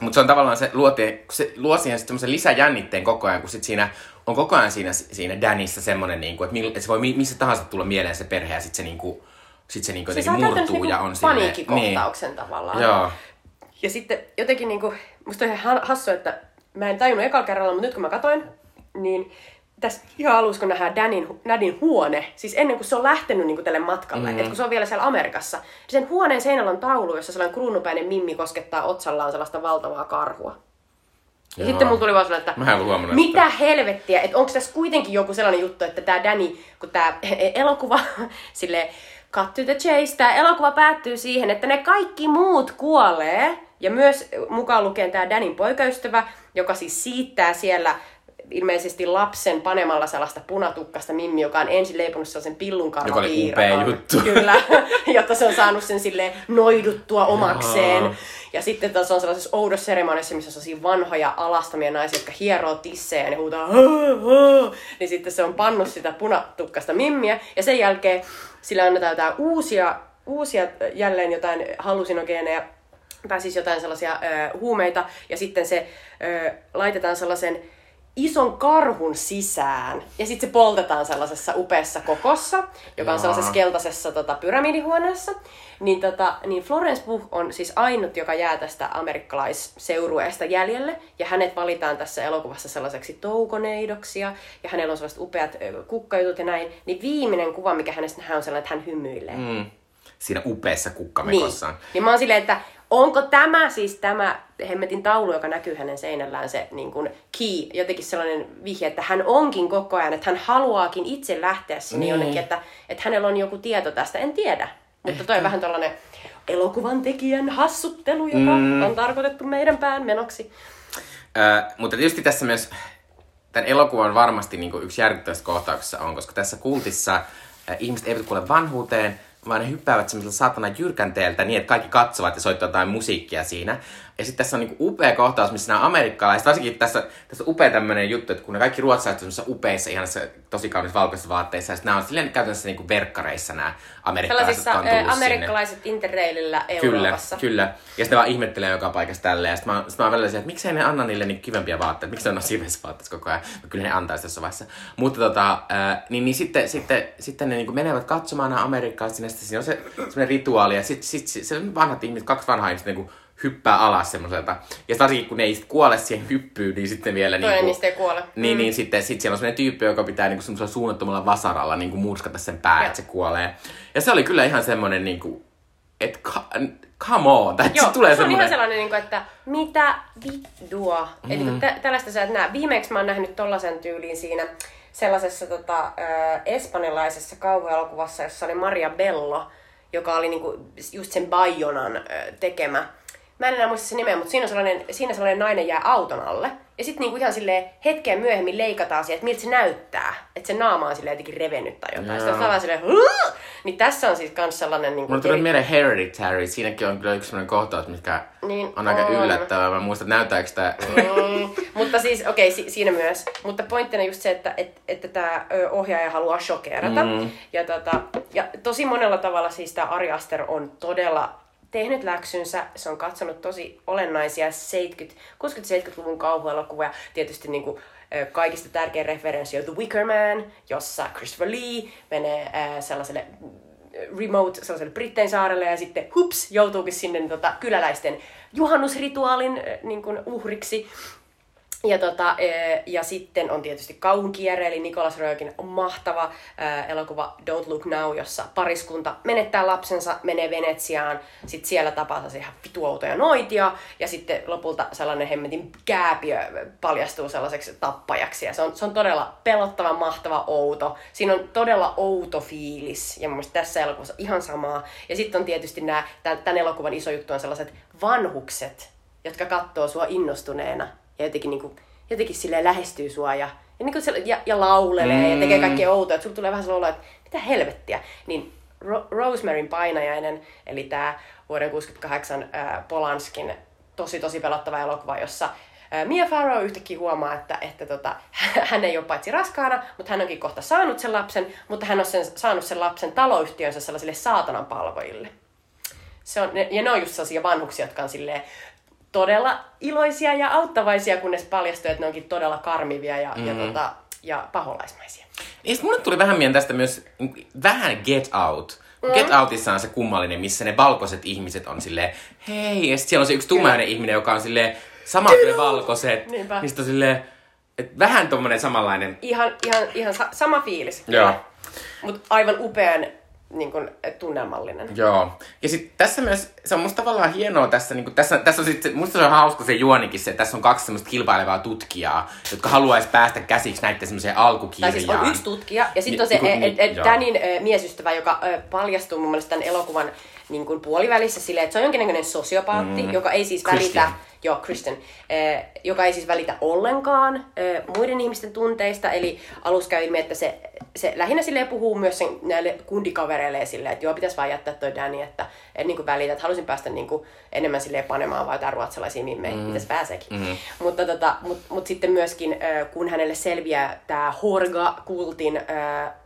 Mutta se on tavallaan se, luo, se luo siihen semmoisen lisäjännitteen koko ajan, kun sit siinä on koko ajan siinä, siinä Danissa semmoinen, niin kuin, että, se voi missä tahansa tulla mieleen se perhe ja sitten se, niin kuin, sit se niin kuin, se murtuu niinku ja on paniikkikohtauksen niin. tavallaan. Joo. Ja sitten jotenkin, niin kuin, musta on ihan hassu, että mä en tajunnut ekalla kerralla, mutta nyt kun mä katoin, niin tässä ihan alussa, kun nähdään Danin, Nadin huone, siis ennen kuin se on lähtenyt niin kuin tälle matkalle, mm. että kun se on vielä siellä Amerikassa, niin sen huoneen seinällä on taulu, jossa sellainen kruunupäinen mimmi koskettaa otsallaan sellaista valtavaa karhua. Ja Joo. sitten mulla tuli vaan sellainen, että mitä sitä. helvettiä, että onko tässä kuitenkin joku sellainen juttu, että tämä Danny, kun tämä elokuva, sille cut to the chase, tämä elokuva päättyy siihen, että ne kaikki muut kuolee, ja myös mukaan lukien tämä Danin poikaystävä, joka siis siittää siellä ilmeisesti lapsen panemalla sellaista punatukkasta mimmi, joka on ensin leiponut sellaisen pillunkarvapiirakan. Joka oli upea juttu. Kyllä, jotta se on saanut sen sille noiduttua omakseen. Jaa. Ja sitten tässä on sellaisessa oudossa seremoniassa, missä on sellaisia vanhoja alastamia naisia, jotka hieroo tissejä ja ne huutaa Haa! Niin sitten se on pannut sitä punatukkasta mimmiä. Ja sen jälkeen sillä annetaan jotain uusia, uusia jälleen jotain hallusinogeeneja tai siis jotain sellaisia ö, huumeita, ja sitten se ö, laitetaan sellaisen ison karhun sisään. Ja sitten se poltetaan sellaisessa upeassa kokossa, joka on sellaisessa keltaisessa tota, pyramidihuoneessa. Niin, tota, niin Florence Pugh on siis ainut, joka jää tästä amerikkalaisseurueesta jäljelle. Ja hänet valitaan tässä elokuvassa sellaiseksi toukoneidoksi. Ja hänellä on sellaiset upeat kukkajutut ja näin. Niin viimeinen kuva, mikä hänestä nähdään, on sellainen, että hän hymyilee. Mm. Siinä upeassa kukkamekossaan. Niin. niin mä oon silleen, että onko tämä siis tämä hemmetin taulu, joka näkyy hänen seinällään, se niin kuin key, jotenkin sellainen vihje, että hän onkin koko ajan, että hän haluaakin itse lähteä sinne niin. jonnekin, että, että hänellä on joku tieto tästä, en tiedä. Mutta toi vähän tällainen elokuvan tekijän hassuttelu, joka mm. on tarkoitettu meidän pään menoksi. Äh, mutta tietysti tässä myös, tämän elokuvan varmasti niin yksi järkyttävästä kohtauksessa on, koska tässä kultissa äh, ihmiset eivät kuule vanhuuteen, vaan ne hyppäävät semmoisella saatana jyrkänteeltä niin, että kaikki katsovat ja soittavat jotain musiikkia siinä. Ja sitten tässä on niinku upea kohtaus, missä nämä amerikkalaiset, varsinkin tässä, tässä on upea tämmöinen juttu, että kun ne kaikki ruotsalaiset on upeissa, ihan tosi kaunis valkoisissa vaatteissa, ja nämä on silleen käytännössä niinku verkkareissa nämä amerikkalaiset, jotka on tullut amerikkalaiset sinne. interrailillä Euroopassa. Kyllä, kyllä. Ja sitten vaan ihmettelee joka paikassa tälleen. Ja sitten mä, sit mä oon välillä että miksei ne anna niille niin kivempiä vaatteita, miksi ne on siiveissä vaatteissa koko ajan. No, kyllä ne antaisi tässä vaiheessa. Mutta tota, niin, niin sitten, sitten, sitten ne niin menevät katsomaan nämä amerikkalaiset, ja sitten siinä on se semmoinen rituaali, ja sitten sit, sit, se vanhat ihmiset, kaksi vanhaa ihmistä niin hyppää alas semmoiselta. Ja varsinkin kun ne ei kuole siihen hyppyyn, niin sitten vielä... Toinen niinku, niistä ei kuole. Niin, mm. niin sitten sit siellä on semmoinen tyyppi, joka pitää niinku semmoisella suunnattomalla vasaralla niinku murskata sen pää, että se kuolee. Ja se oli kyllä ihan semmoinen niinku, että come on, Joo, se tulee se on ihan sellainen, niinku, että mitä vittua. Mm. Eli tä- tällaista sä et näe. Viimeksi mä oon nähnyt tollasen tyyliin siinä sellaisessa tota, äh, espanjalaisessa kauhuelokuvassa, jossa oli Maria Bello, joka oli niinku just sen Bayonan äh, tekemä mä en enää muista sen nimeä, mutta siinä, sellainen, siinä sellainen nainen jää auton alle. Ja sitten niinku ihan silleen hetken myöhemmin leikataan siihen, että miltä se näyttää. Että se naama on silleen jotenkin revennyt tai jotain. Sitten on silleen, Huu! niin tässä on siis kans sellainen... Niinku Mulla tulee mieleen Hereditary. Siinäkin on kyllä yksi sellainen kohtaus, mikä Niin on aika on. yllättävää. Mä muistan, että näyttääkö tämä... Mm, mutta siis, okei, okay, si- siinä myös. Mutta pointtina just se, että et, että tämä ohjaaja haluaa shokeerata. Mm. Ja, tota, ja tosi monella tavalla siis tämä Ari Aster on todella tehnyt läksynsä. Se on katsonut tosi olennaisia 70, 60-70-luvun kauhuelokuvia. Tietysti niin kuin, kaikista tärkein referenssi on The Wicker Man, jossa Christopher Lee menee sellaiselle remote sellaiselle Brittein saarelle ja sitten hups, joutuukin sinne tota, kyläläisten juhannusrituaalin äh, niin kuin, uhriksi. Ja, tota, eh, ja sitten on tietysti Kauhunkierre, eli Nikolas Röökin on mahtava ää, elokuva Don't Look Now, jossa pariskunta menettää lapsensa, menee Venetsiaan, sitten siellä tapaa se ihan vituoutoja noitia, ja sitten lopulta sellainen hemmetin kääpiö paljastuu sellaiseksi tappajaksi, ja se on, se on todella pelottava, mahtava, outo. Siinä on todella outo fiilis, ja mun tässä elokuvassa ihan samaa. Ja sitten on tietysti nämä, tämän elokuvan iso juttu on sellaiset vanhukset, jotka katsoo sua innostuneena ja jotenkin, niin kuin, jotenkin silleen lähestyy sua ja, ja, niin kuin se, ja, ja laulelee mm. ja tekee kaikkea outoa. Että sulla tulee vähän sellainen olo, että mitä helvettiä. Niin Ro- Rosemaryn painajainen, eli tämä vuoden 68 äh, Polanskin tosi tosi pelottava elokuva, jossa Mia Farrow yhtäkkiä huomaa, että, että tota, hän ei ole paitsi raskaana, mutta hän onkin kohta saanut sen lapsen, mutta hän on sen, saanut sen lapsen taloyhtiönsä sellaisille saatanan palvojille. Se on, ja ne on just sellaisia vanhuksia, jotka on silleen todella iloisia ja auttavaisia, kunnes paljastuu, että ne onkin todella karmivia ja, mm-hmm. ja, tota, ja paholaismaisia. Niin mulle tuli vähän mieleen tästä myös vähän Get Out. Mm. Get Outissa on se kummallinen, missä ne valkoiset ihmiset on silleen, hei, ja sitten siellä on se yksi tummainen ihminen, joka on silleen, samat ne valkoiset. Niinpä. Niin sit on silleen, et vähän tommonen samanlainen. Ihan, ihan, ihan sa- sama fiilis. Joo. Mutta aivan upean niin kun, tunnelmallinen. Joo. Ja sitten tässä myös, se on musta tavallaan hienoa tässä, niin tässä, tässä on sit, musta se on hauska se juonikin se, että tässä on kaksi semmoista kilpailevaa tutkijaa, jotka haluaisi päästä käsiksi näiden semmoiseen Tai alkukirjaan. siis on yksi tutkija, ja sitten on se Niin, niin, niin, et, et, joo. Danin ö, miesystävä, joka paljastuu mun mielestä tämän elokuvan niin kuin puolivälissä silleen, että se on jonkinnäköinen sosiopaatti, mm. joka ei siis Christian. välitä, joo, Kristen, ö, joka ei siis välitä ollenkaan ö, muiden ihmisten tunteista, eli alussa käy ilmi, että se, se lähinnä silleen puhuu myös sen, näille kundikavereille silleen, että joo, pitäisi vaan jättää toi Danny, että en niin kuin välitä, että halusin päästä niin kuin enemmän silleen panemaan vaan jotain ruotsalaisia mimmejä, mm. mitäs pääseekin. Mm. Mutta tota, mut, mut sitten myöskin, ö, kun hänelle selviää tämä Horga-kultin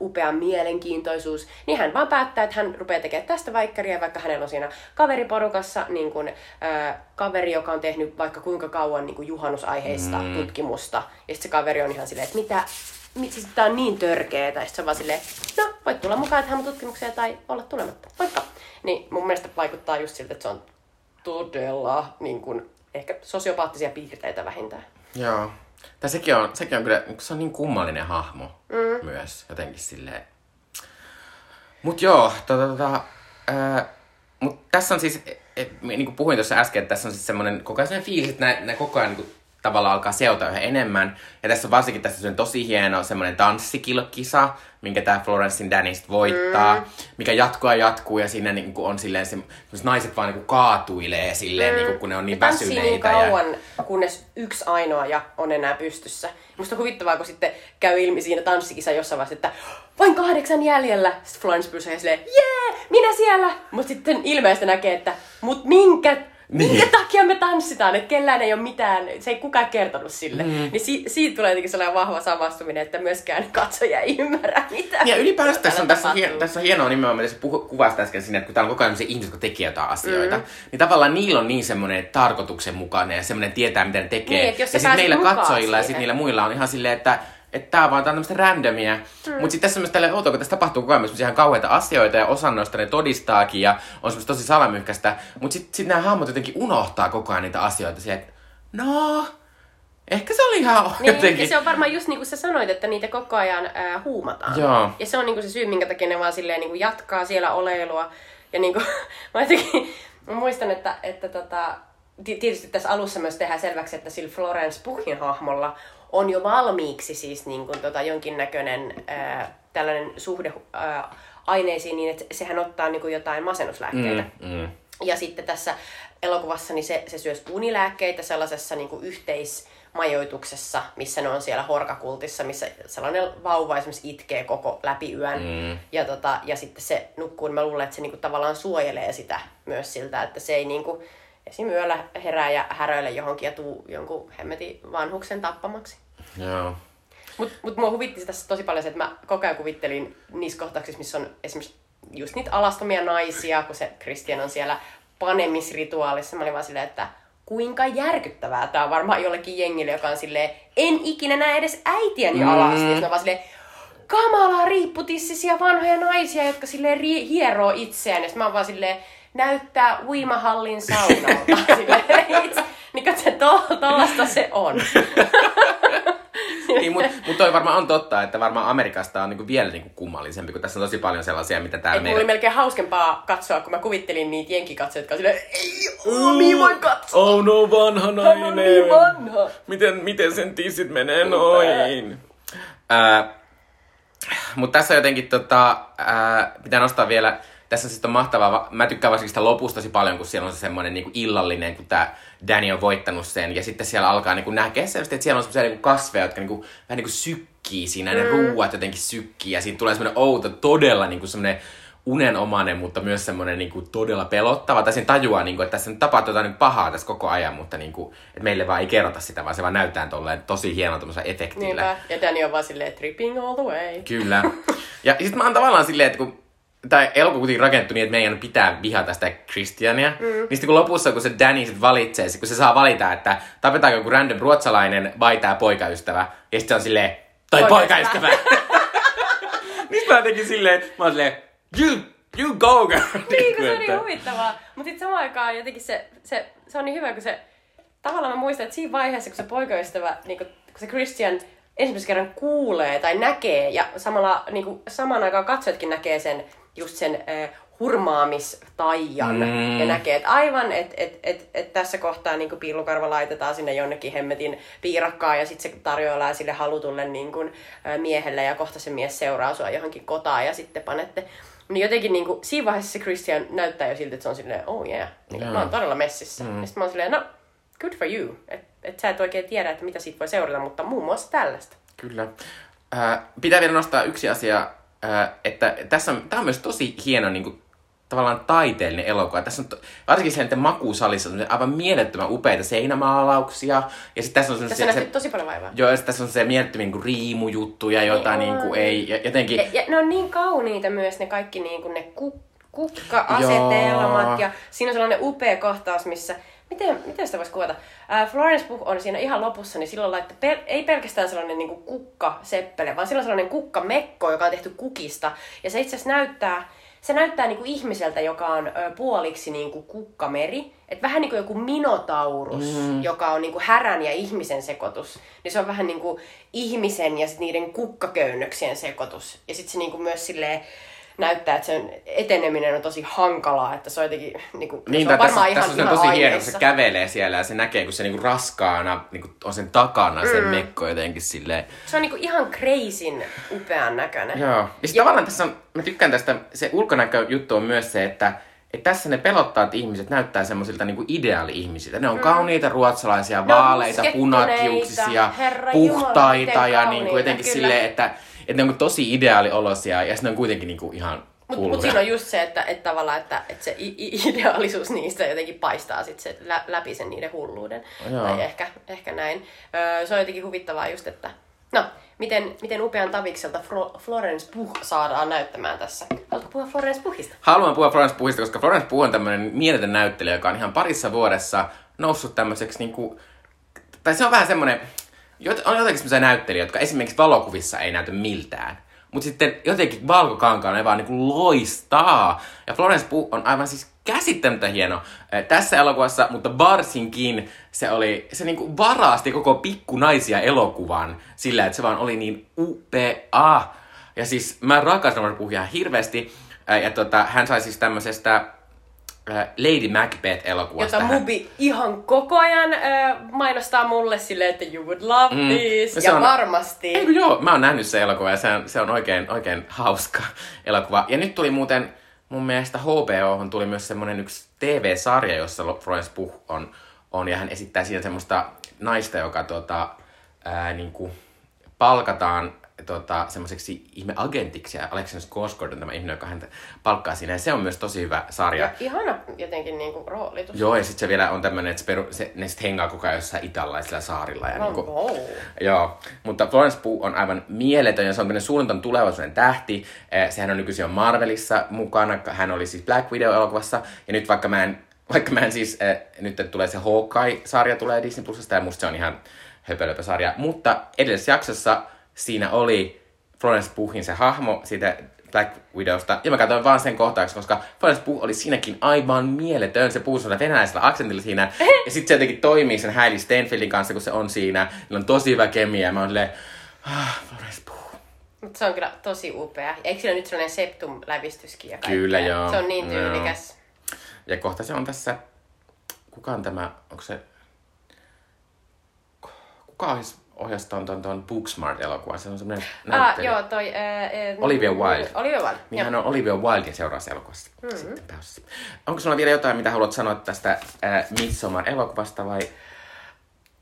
upea mielenkiintoisuus, niin hän vaan päättää, että hän rupeaa tekemään tästä väikkäriä, vaikka hänellä on siinä kaveriporukassa niin kun, ö, kaveri, joka on tehnyt vaikka kuinka kauan niin kun juhannusaiheista mm. tutkimusta. Ja sitten se kaveri on ihan silleen, että mitä, mit, siis tää on niin törkeetä. Ja sitten se on vaan silleen, no voit tulla mukaan tähän mun tutkimukseen tai olla tulematta. Moikka. Niin mun mielestä vaikuttaa just siltä, että se on todella niin kun, ehkä sosiopaattisia piirteitä vähintään. Joo. Tai sekin on, sekin on kyllä, se on niin kummallinen hahmo mm. myös, jotenkin silleen. Mut joo, tota, tota, ää, mut tässä on siis, et, niin kuin puhuin tuossa äsken, että tässä on siis semmoinen koko ajan fiilis, että nämä, koko ajan niin tavallaan alkaa seurata yhä enemmän. Ja tässä on varsinkin tässä on tosi hieno semmoinen tanssikilkisa, minkä tämä Florencein Danny voittaa, mm. mikä jatkuu ja jatkuu ja siinä niin kuin on silleen se, naiset vaan niin kuin kaatuilee silleen, mm. niin kuin, kun ne on niin niin väsyneitä. kauan, kunnes yksi ainoa ja on enää pystyssä. Musta on huvittavaa, kun sitten käy ilmi siinä tanssikisa jossain vaiheessa, että vain kahdeksan jäljellä. Sitten Florence on silleen, jee, minä siellä! Mutta sitten ilmeisesti näkee, että mut minkä, Niin. minkä takia me tanssitaan, että kellään ei ole mitään, se ei kukaan kertonut sille. Mm. Niin si- siitä tulee jotenkin sellainen vahva samastuminen, että myöskään katsoja ei ymmärrä mitään. Ja ylipäänsä tässä on, tässä, on hien, tässä on hienoa nimenomaan, mitä sä puhu, kuvasit äsken siinä, että kun täällä on koko ajan sellaisia ihmisiä, jotka tekee jotain asioita, mm. niin tavallaan niillä on niin semmoinen tarkoituksenmukainen ja semmoinen tietää, mitä ne tekee. Niin, ja sitten meillä katsojilla ja siihen. sitten niillä muilla on ihan silleen, että että tää vaan tää on tämmöistä randomia. Mm. Mutta sitten tässä on myös tällä outoa, kun tässä tapahtuu koko ajan myös ihan kauheita asioita ja osa noista ne todistaakin ja on semmoista tosi salamyhkäistä. Mutta sitten sit nämä hahmot jotenkin unohtaa koko ajan niitä asioita. Silleen, että no, ehkä se oli ihan Niin, jotenkin... se on varmaan just niin kuin sä sanoit, että niitä koko ajan ää, huumataan. Joo. Ja se on niin kuin se syy, minkä takia ne vaan silleen niin kuin jatkaa siellä oleilua. Ja niin kuin, mä, jotenkin, mä muistan, että, että tota, ti- tietysti tässä alussa myös tehdään selväksi, että sillä Florence Puhin hahmolla on jo valmiiksi siis niin kuin tota jonkinnäköinen ää, tällainen suhde ää, aineisiin niin, että sehän ottaa niin kuin jotain masennuslääkkeitä. Mm, mm. Ja sitten tässä elokuvassa niin se, se syös unilääkkeitä sellaisessa niin kuin yhteismajoituksessa, missä ne on siellä horkakultissa, missä sellainen vauva esimerkiksi itkee koko läpi yön. Mm. Ja, tota, ja sitten se nukkuu, niin mä luulen, että se niin kuin tavallaan suojelee sitä myös siltä, että se ei niin kuin, esim. yöllä herää ja häröile johonkin ja tuu jonkun hemmetin vanhuksen tappamaksi. Joo. Mutta mut mua huvitti tässä tosi paljon se, että mä koko ajan kuvittelin niissä kohtauksissa, missä on esimerkiksi just niitä alastomia naisia, kun se Christian on siellä panemisrituaalissa. Mä olin vaan silleen, että kuinka järkyttävää tämä on varmaan jollekin jengille, joka on silleen, en ikinä näe edes äitiäni mm. alasti. Sitten mä vaan silleen, kamalaa riipputissisia vanhoja naisia, jotka silleen ri- hieroo itseään. Ja sitten mä oon vaan silleen, näyttää uimahallin saunalta. silleen, niin se to, tollasta se on. niin, mutta mut toi varmaan on totta, että varmaan Amerikasta on niinku vielä niinku kummallisempi, kun tässä on tosi paljon sellaisia, mitä täällä meillä... oli melkein hauskempaa katsoa, kun mä kuvittelin niitä jenkikatsojia, jotka silleen, ei Omi voi katsoa! Oh no, vanha nainen! Hän on niin vanha! Miten, miten sen tissit menee noin? Äh, mutta tässä jotenkin tota, äh, pitää nostaa vielä tässä siis on mahtavaa, mä tykkään varsinkin sitä lopusta tosi paljon, kun siellä on se semmoinen niin illallinen, kun tämä Danny on voittanut sen, ja sitten siellä alkaa niin nähdä selvästi, että siellä on semmoisia niin kasveja, jotka niin kuin, vähän niin kuin sykkii siinä, mm. ne ruuat jotenkin sykkii, ja siitä tulee semmoinen outo, todella niin kuin semmoinen unenomainen, mutta myös semmoinen niin kuin, todella pelottava. Tai sen tajuaa, niin kuin, että tässä nyt tapahtuu jotain pahaa tässä koko ajan, mutta niin kuin, että meille vaan ei kerrota sitä, vaan se vaan näyttää tolleen tosi hienolta efektillä. Niinpä. Ja Danny on vaan silleen tripping all the way. Kyllä. Ja sitten mä oon tavallaan silleen, että kun tämä elokuva kuitenkin rakentui niin, että meidän pitää vihata sitä Christiania. Mm. Niin sitten kun lopussa, kun se Danny sit valitsee, kun se saa valita, että tapetaanko joku random ruotsalainen vai tämä poikaystävä, ja sitten on silleen, tai poikaystävä. niin mä jotenkin silleen, mä oon silleen, you, you go girl. Niin, kun se on niin huvittavaa. Mutta sitten samaan aikaan jotenkin se, se, se on niin hyvä, kun se, tavallaan mä muistan, että siinä vaiheessa, kun se poikaystävä, niin kun, kun se Christian ensimmäisen kerran kuulee tai näkee, ja samalla, niin kuin, samaan aikaan katsojatkin näkee sen just sen äh, hurmaamistaian mm. ja näkee, että aivan, että et, et, et tässä kohtaa niin piilukarva laitetaan sinne jonnekin hemmetin piirakkaan ja sitten se tarjoillaan sille halutulle niin kuin, äh, miehelle ja kohta se mies seuraa sua johonkin kotaan ja sitten panette niin jotenkin niin kuin, siinä vaiheessa se Christian näyttää jo siltä, että se on silleen, oh yeah, niin, yeah. mä oon todella messissä. Mm. Ja sitten mä oon silleen, no, good for you. Että et sä et oikein tiedä, että mitä siitä voi seurata, mutta muun muassa tällaista. Kyllä. Äh, pitää vielä nostaa yksi asia että tässä on, tämä on myös tosi hieno niin kuin, tavallaan taiteellinen elokuva. Tässä on to, varsinkin sen makuusalissa on aivan mielettömän upeita seinämaalauksia. Ja sitten tässä on tässä se, tosi paljon vaivaa. Joo, ja tässä on se mielettömän niin riimujuttuja, joita niin, niin kuin, ei, ja, jotenkin... Ja, ja, ne on niin kauniita myös ne kaikki niin kuin ne ku, kukka-asetelmat. Joo. Ja siinä on sellainen upea kohtaus, missä miten, miten sitä voisi kuvata? Äh, Florence Pugh on siinä ihan lopussa, niin silloin laittaa pel- ei pelkästään sellainen niin kuin kukka-seppele, vaan silloin sellainen kukka-mekko, joka on tehty kukista. Ja se itse asiassa näyttää, se näyttää niin kuin ihmiseltä, joka on ö, puoliksi niin kuin kukkameri. Et vähän niin kuin joku minotaurus, mm. joka on niin kuin härän ja ihmisen sekoitus. Niin se on vähän niin kuin ihmisen ja sit niiden kukkaköynnöksien sekoitus. Ja sitten se niin kuin myös silleen, näyttää, että sen eteneminen on tosi hankalaa, että se on jotenkin, niin kuin, niin, se on varmaan tässä, ihan, tässä on tosi hieno, kun se kävelee siellä ja se näkee, kun se niin kuin raskaana niin kuin on sen takana mm. mekko jotenkin silleen. Se on niin kuin ihan crazyn upean näköinen. Joo. Ja sitten tavallaan tässä on, mä tykkään tästä, se ulkonäköjuttu on myös se, että että tässä ne pelottavat ihmiset näyttää semmoisilta niinku ideaali-ihmisiltä. Ne on mm. kauniita ruotsalaisia, vaaleita, punakiuksisia, puhtaita Jumala, ja niinku jotenkin silleen, että että ne on tosi ideaaliolosia ja sitten on kuitenkin niinku ihan mutta mut siinä on just se, että, että tavallaan, että, että se ideaalisuus niistä jotenkin paistaa sit se lä- läpi sen niiden hulluuden. Joo. Tai ehkä, ehkä näin. Öö, se on jotenkin huvittavaa just, että no, miten, miten upean tavikselta Fro- Florence Puh saadaan näyttämään tässä. Haluatko puhua Florence Puhista? Haluan puhua Florence Puhista, koska Florence Puh on tämmöinen mieletön näyttelijä, joka on ihan parissa vuodessa noussut tämmöiseksi niinku, tai se on vähän semmoinen, on jotenkin sellaisia näyttelijöitä, jotka esimerkiksi valokuvissa ei näytä miltään. Mutta sitten jotenkin valkokankaan ne vaan niinku loistaa. Ja Florence Pugh on aivan siis käsittämättä hieno tässä elokuvassa, mutta varsinkin se oli, se niinku varasti koko pikkunaisia elokuvan sillä, että se vaan oli niin upea. Ja siis mä rakastan Florence Pughia hirveästi. Ja tota, hän sai siis tämmöisestä Lady Macbeth-elokuvasta. Jota Mubi ihan koko ajan äh, mainostaa mulle silleen, että you would love mm. this. Ja, on, varmasti. Ei, joo, mä oon nähnyt se elokuva ja se on, se on oikein, oikein hauska elokuva. Ja nyt tuli muuten mun mielestä HBO tuli myös semmonen yksi TV-sarja, jossa Florence Pugh on, on ja hän esittää siinä semmoista naista, joka tota, ää, niinku, palkataan tota, semmoiseksi ihmeagentiksi ja Alexander Skarsgård on tämä ihminen, joka häntä palkkaa siinä. Ja se on myös tosi hyvä sarja. Ja ihana jotenkin niinku roolitus. Joo, ja sitten se vielä on tämmöinen, että se, peru, se, ne sitten hengaa koko ajan jossain italaisilla saarilla. Ja No, niinku, wow. Joo, mutta Florence Pugh on aivan mieletön ja se on tämmöinen suunnitelman tulevaisuuden tähti. Eh, Sehän on nykyisin jo Marvelissa mukana. Hän oli siis Black Widow-elokuvassa. Ja nyt vaikka mä en, vaikka mä en siis, eh, nyt tulee se Hawkeye-sarja tulee Disney Plusasta ja musta se on ihan höpölöpö sarja. Mutta edellisessä jaksossa siinä oli Florence Pughin se hahmo siitä Black Widowsta. Ja mä katsoin vaan sen kohtauksen, koska Florence Pugh oli siinäkin aivan mieletön. Se puhuu sellaisella venäläisellä aksentilla siinä. Ja sitten se jotenkin toimii sen Hailey Steinfeldin kanssa, kun se on siinä. Niillä on tosi hyvä kemia. Ja mä oon silleen, ah, Florence Pugh. Mutta se on kyllä tosi upea. Eikö sillä nyt sellainen septum-lävistyskin ja kaikkea? Kyllä, joo. Se on niin tyylikäs. Ja kohta se on tässä, kuka on tämä, onko se, kuka ohjasi, ohjasi ton, ton, ton Booksmart-elokuvan? Se on semmoinen Ah, näyttelijä. joo, toi... Ää, ää, Olivia Wilde. Olivia Wilde, Niin joo. hän on Olivia Wildein seuraavassa elokuvassa mm-hmm. sitten. Onko sulla vielä jotain, mitä haluat sanoa tästä äh, Midsommar-elokuvasta vai?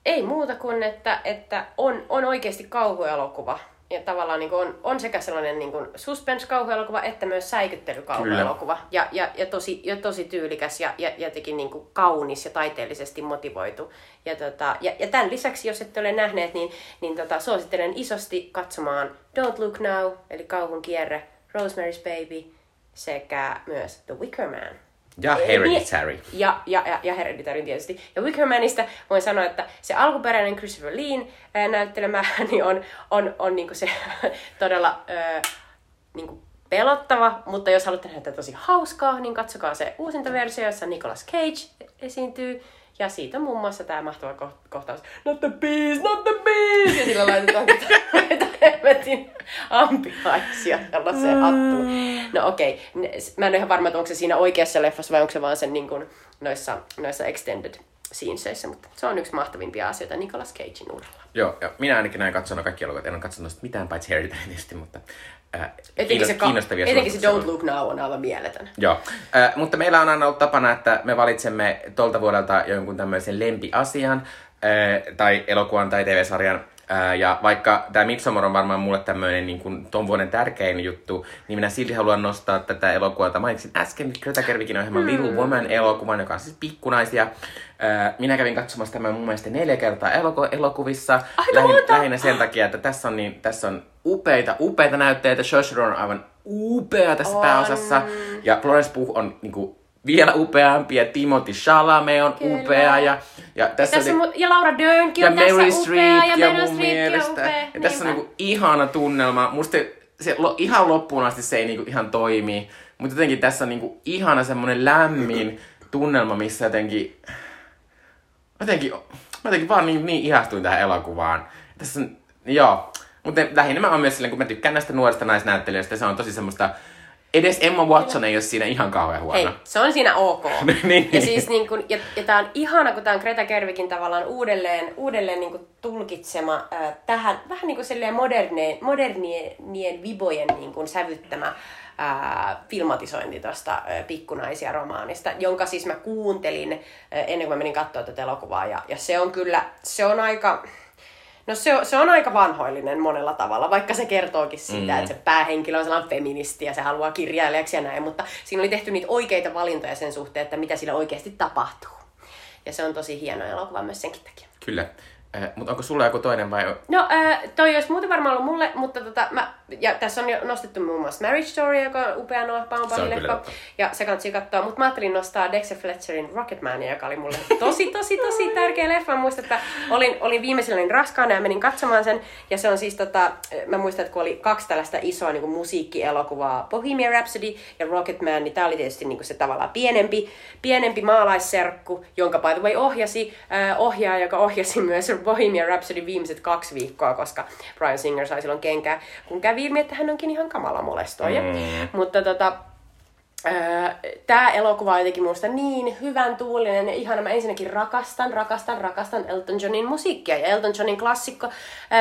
Ei muuta kuin, että, että on, on oikeasti kauhuelokuva. Ja tavallaan niin on, on sekä sellainen niin suspense-kauhuelokuva että myös säikyttelykauhuelokuva. Ja, ja, ja, tosi, ja tosi tyylikäs ja, ja jotenkin niin kuin kaunis ja taiteellisesti motivoitu. Ja, tota, ja, ja tämän lisäksi, jos ette ole nähneet, niin, niin tota, suosittelen isosti katsomaan Don't Look Now, eli kauhun kierre, Rosemary's Baby sekä myös The Wicker Man. Ja Ei, Hereditary. Ja, ja, ja, ja Hereditary tietysti. Ja Wickermanista voin sanoa, että se alkuperäinen Christopher Leen näyttelemä niin on, on, on niinku se todella ää, niinku pelottava, mutta jos haluatte nähdä tosi hauskaa, niin katsokaa se uusinta versio, jossa Nicolas Cage esiintyy. Ja siitä on muun muassa tämä mahtava ko- kohtaus. Not the bees, not the bees! Ja sillä laitetaan hemmetin ampiaisia sellaiseen hattuun. No okei, okay. mä en ole ihan varma, että onko se siinä oikeassa leffassa vai onko se vaan sen niin kuin, noissa, noissa extended sceneseissä, mutta se on yksi mahtavimpia asioita Nicolas Cagein uralla. Joo, ja minä ainakin näin katsonut kaikki elokuvat. En ole katsonut sitä mitään paitsi Hereditary mutta äh, Etenkin se, kiinnostavia etenkin se. Don't Look Now on aivan mieletön. Joo, äh, mutta meillä on aina ollut tapana, että me valitsemme tolta vuodelta jonkun tämmöisen lempiasian äh, tai elokuvan tai TV-sarjan. Äh, ja vaikka tämä Midsommar on varmaan mulle tämmöinen niin kuin ton vuoden tärkein juttu, niin minä silti haluan nostaa tätä elokuvaa, jota mainitsin äsken, Greta Gerwigin ohjelman mm. Little Woman-elokuvan, joka on siis pikkunaisia. Äh, minä kävin katsomassa tämän mun mielestä neljä kertaa eloku- elokuvissa. Aika monta! lähinnä sen takia, että tässä on, niin, tässä on upeita, upeita näytteitä. Saoirse Ronan on aivan upea tässä On. pääosassa. Ja Florence Pugh on niinku vielä upeampi ja Timothy Chalamet on Kyllä. upea. Ja, ja tässä, Tässä on, on, mu- ja Laura Dernkin ja on tässä Mary upea, Streep ja ja mun mielestä. upea. Ja tässä on Niinpä. niinku ihana tunnelma. Musta se, se lo, ihan loppuun asti se ei niinku ihan toimi. Mutta jotenkin tässä on niinku ihana semmonen lämmin tunnelma, missä jotenkin... Jotenkin, mä jotenkin vaan niin, niin ihastuin tähän elokuvaan. Tässä on, joo. Mutta lähinnä mä oon myös silleen, kun mä tykkään näistä nuorista naisnäyttelijöistä, se on tosi semmoista... Edes Emma Watson ei ole siinä ihan kauhean huono. Hei, se on siinä ok. Niin. Ja siis niin kun, ja, ja tää on ihana, kun tää on Greta Gerwigin tavallaan uudelleen, uudelleen niin tulkitsema ää, tähän vähän niin kuin silleen modernien, modernien vibojen niin kuin sävyttämä ää, filmatisointi tuosta Pikkunaisia romaanista, jonka siis mä kuuntelin ää, ennen kuin mä menin katsoa tätä elokuvaa. Ja, ja se on kyllä, se on aika, No se on, se on aika vanhoillinen monella tavalla, vaikka se kertookin siitä, mm. että se päähenkilö on sellainen feministi ja se haluaa kirjailijaksi ja näin, mutta siinä oli tehty niitä oikeita valintoja sen suhteen, että mitä sillä oikeasti tapahtuu. Ja se on tosi hieno elokuva myös senkin takia. Kyllä. Äh, mutta onko sulla joku toinen vai... No, äh, toi olisi muuten varmaan ollut mulle, mutta tota, mä, ja tässä on jo nostettu muun muassa Marriage Story, joka on upea Noah Baumbachin totta. Ja se kannattaa katsoa, mutta mä ajattelin nostaa Dexter Fletcherin Rocketmania, joka oli mulle tosi, tosi, tosi tärkeä leffa. Mä muistan, että olin, olin viimeisellä niin raskaana ja menin katsomaan sen. Ja se on siis, tota, mä muistan, että kun oli kaksi tällaista isoa niin kuin musiikkielokuvaa, Bohemian Rhapsody ja Rocketman, niin tää oli tietysti niin kuin se tavallaan pienempi, pienempi maalaisserkku, jonka by the way ohjasi äh, ohjaaja, joka ohjasi myös Bohemian Rhapsody viimeiset kaksi viikkoa, koska Brian Singer sai silloin kenkää, kun kävi ilmi, että hän onkin ihan kamala molestoija. Mm. Mutta tota, Tämä elokuva on jotenkin minusta niin hyvän tuulinen ja ihana. Mä ensinnäkin rakastan, rakastan, rakastan Elton Johnin musiikkia ja Elton Johnin klassikko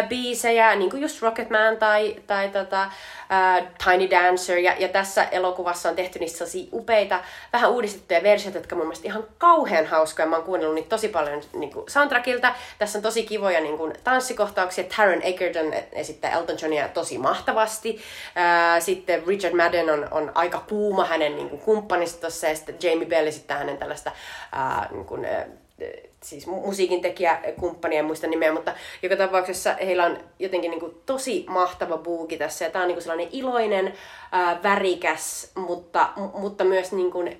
biisejä, niin kuin just Rocketman tai, tai tota, ää, Tiny Dancer. Ja, ja tässä elokuvassa on tehty niistä sellaisia upeita, vähän uudistettuja versioita, jotka mun mielestä ihan kauhean hauskoja. Mä oon kuunnellut niitä tosi paljon niin kuin soundtrackilta. Tässä on tosi kivoja niin kuin, tanssikohtauksia. Taron Egerton esittää Elton Johnia tosi mahtavasti. Ää, sitten Richard Madden on, on aika kuuma hänen niin kuin, kumppanista tossa, ja sitten Jamie Bell esittää hänen tällaista ää, niin kuin, siis musiikin tekijä kumppania, en muista nimeä, mutta joka tapauksessa heillä on jotenkin niin kuin tosi mahtava buuki tässä. Ja tämä on niin kuin sellainen iloinen, ää, värikäs, mutta, mutta myös niin kuin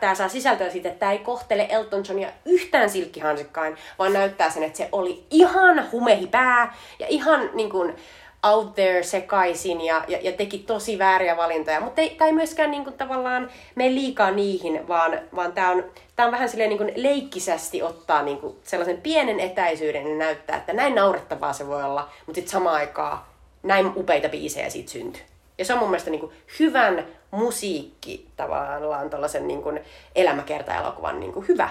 tämä saa sisältöä siitä, että tämä ei kohtele Elton Johnia yhtään silkkihansikkain, vaan näyttää sen, että se oli ihan humehipää ja ihan niin kuin, out there sekaisin ja, ja, ja teki tosi vääriä valintoja. Mutta tämä ei myöskään niin kuin, tavallaan mene liikaa niihin, vaan, vaan tämä on, tää on vähän silleen niin kuin leikkisästi ottaa niin kuin sellaisen pienen etäisyyden ja näyttää, että näin naurettavaa se voi olla, mutta sitten samaan aikaan näin upeita biisejä siitä syntyy. Ja se on mun mielestä niin kuin hyvän musiikki tavallaan tuollaisen niin kuin elämäkerta-elokuvan niin kuin hyvä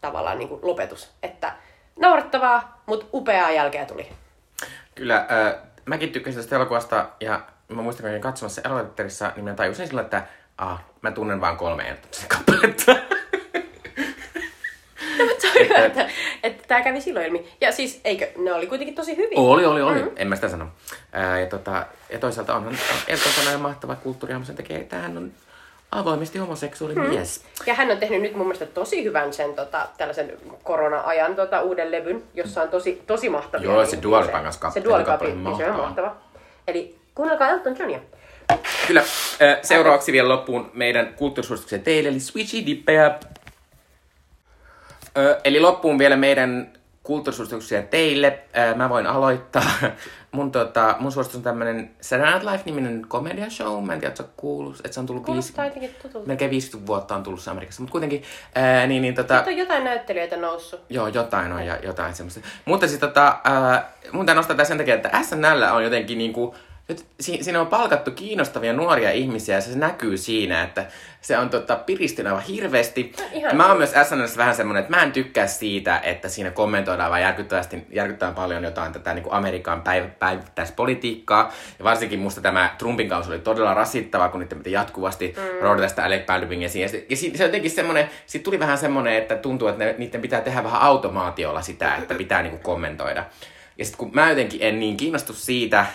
tavallaan niin kuin lopetus. Että naurettavaa, mutta upeaa jälkeä tuli. Kyllä, äh, mäkin tykkäsin tästä elokuvasta ja mä muistan, kun katsomassa elokuvateatterissa, niin mä tajusin silloin, että ah, mä tunnen vain kolme Elton kappaletta. No, mutta se on hyvä, että, että tämä kävi silloin ilmi. Ja siis, eikö, ne oli kuitenkin tosi hyvin. Oli, oli, oli. Mm-hmm. En mä sitä sano. Ää, ja, tota, ja toisaalta onhan Elton John mahtava kulttuuri, sen takia, että hän on avoimesti homoseksuaali hmm. mies. Ja hän on tehnyt nyt mun mielestä tosi hyvän sen tota, tällaisen korona-ajan tota, uuden levyn, jossa on tosi, tosi mahtavia. Joo, se Dual Se, se Dual niin se on mahtava. Eli kuunnelkaa Elton Johnia. Kyllä. Seuraavaksi vielä loppuun meidän kulttuurisuosituksen teille, eli Switchy Dippejä. Eli loppuun vielä meidän kulttuurisuosituksia teille. Mä voin aloittaa. Mun, tota, mun suositus on tämmönen Saturday Night Live-niminen komedia show. Mä en tiedä, että kuullut, että se on tullut viisi, melkein 50 vuotta on tullut Amerikassa. Mutta kuitenkin, ää, niin, niin tota... Nyt on jotain näyttelijöitä noussut. Joo, jotain on ja jotain semmoista. Mutta siis tota, ää, mun tämä nostaa sen takia, että SNL on jotenkin niinku, nyt si- siinä on palkattu kiinnostavia nuoria ihmisiä ja se näkyy siinä, että se on tota, piristynyt aivan hirveästi. No, mä oon myös SNLssä vähän semmonen, että mä en tykkää siitä, että siinä kommentoidaan vaan järkyttävästi, järkyttävän paljon jotain tätä niin kuin Amerikan päiv- päivittäispolitiikkaa. Ja varsinkin musta tämä Trumpin kausi oli todella rasittava, kun niitä jatkuvasti mm. roodata tästä Alec Baldwin esiin. Ja, se, ja se jotenkin semmonen, siitä tuli vähän semmonen, että tuntuu, että ne, niiden pitää tehdä vähän automaatiolla sitä, että pitää niin kuin kommentoida. Ja sitten kun mä jotenkin en niin kiinnostu siitä,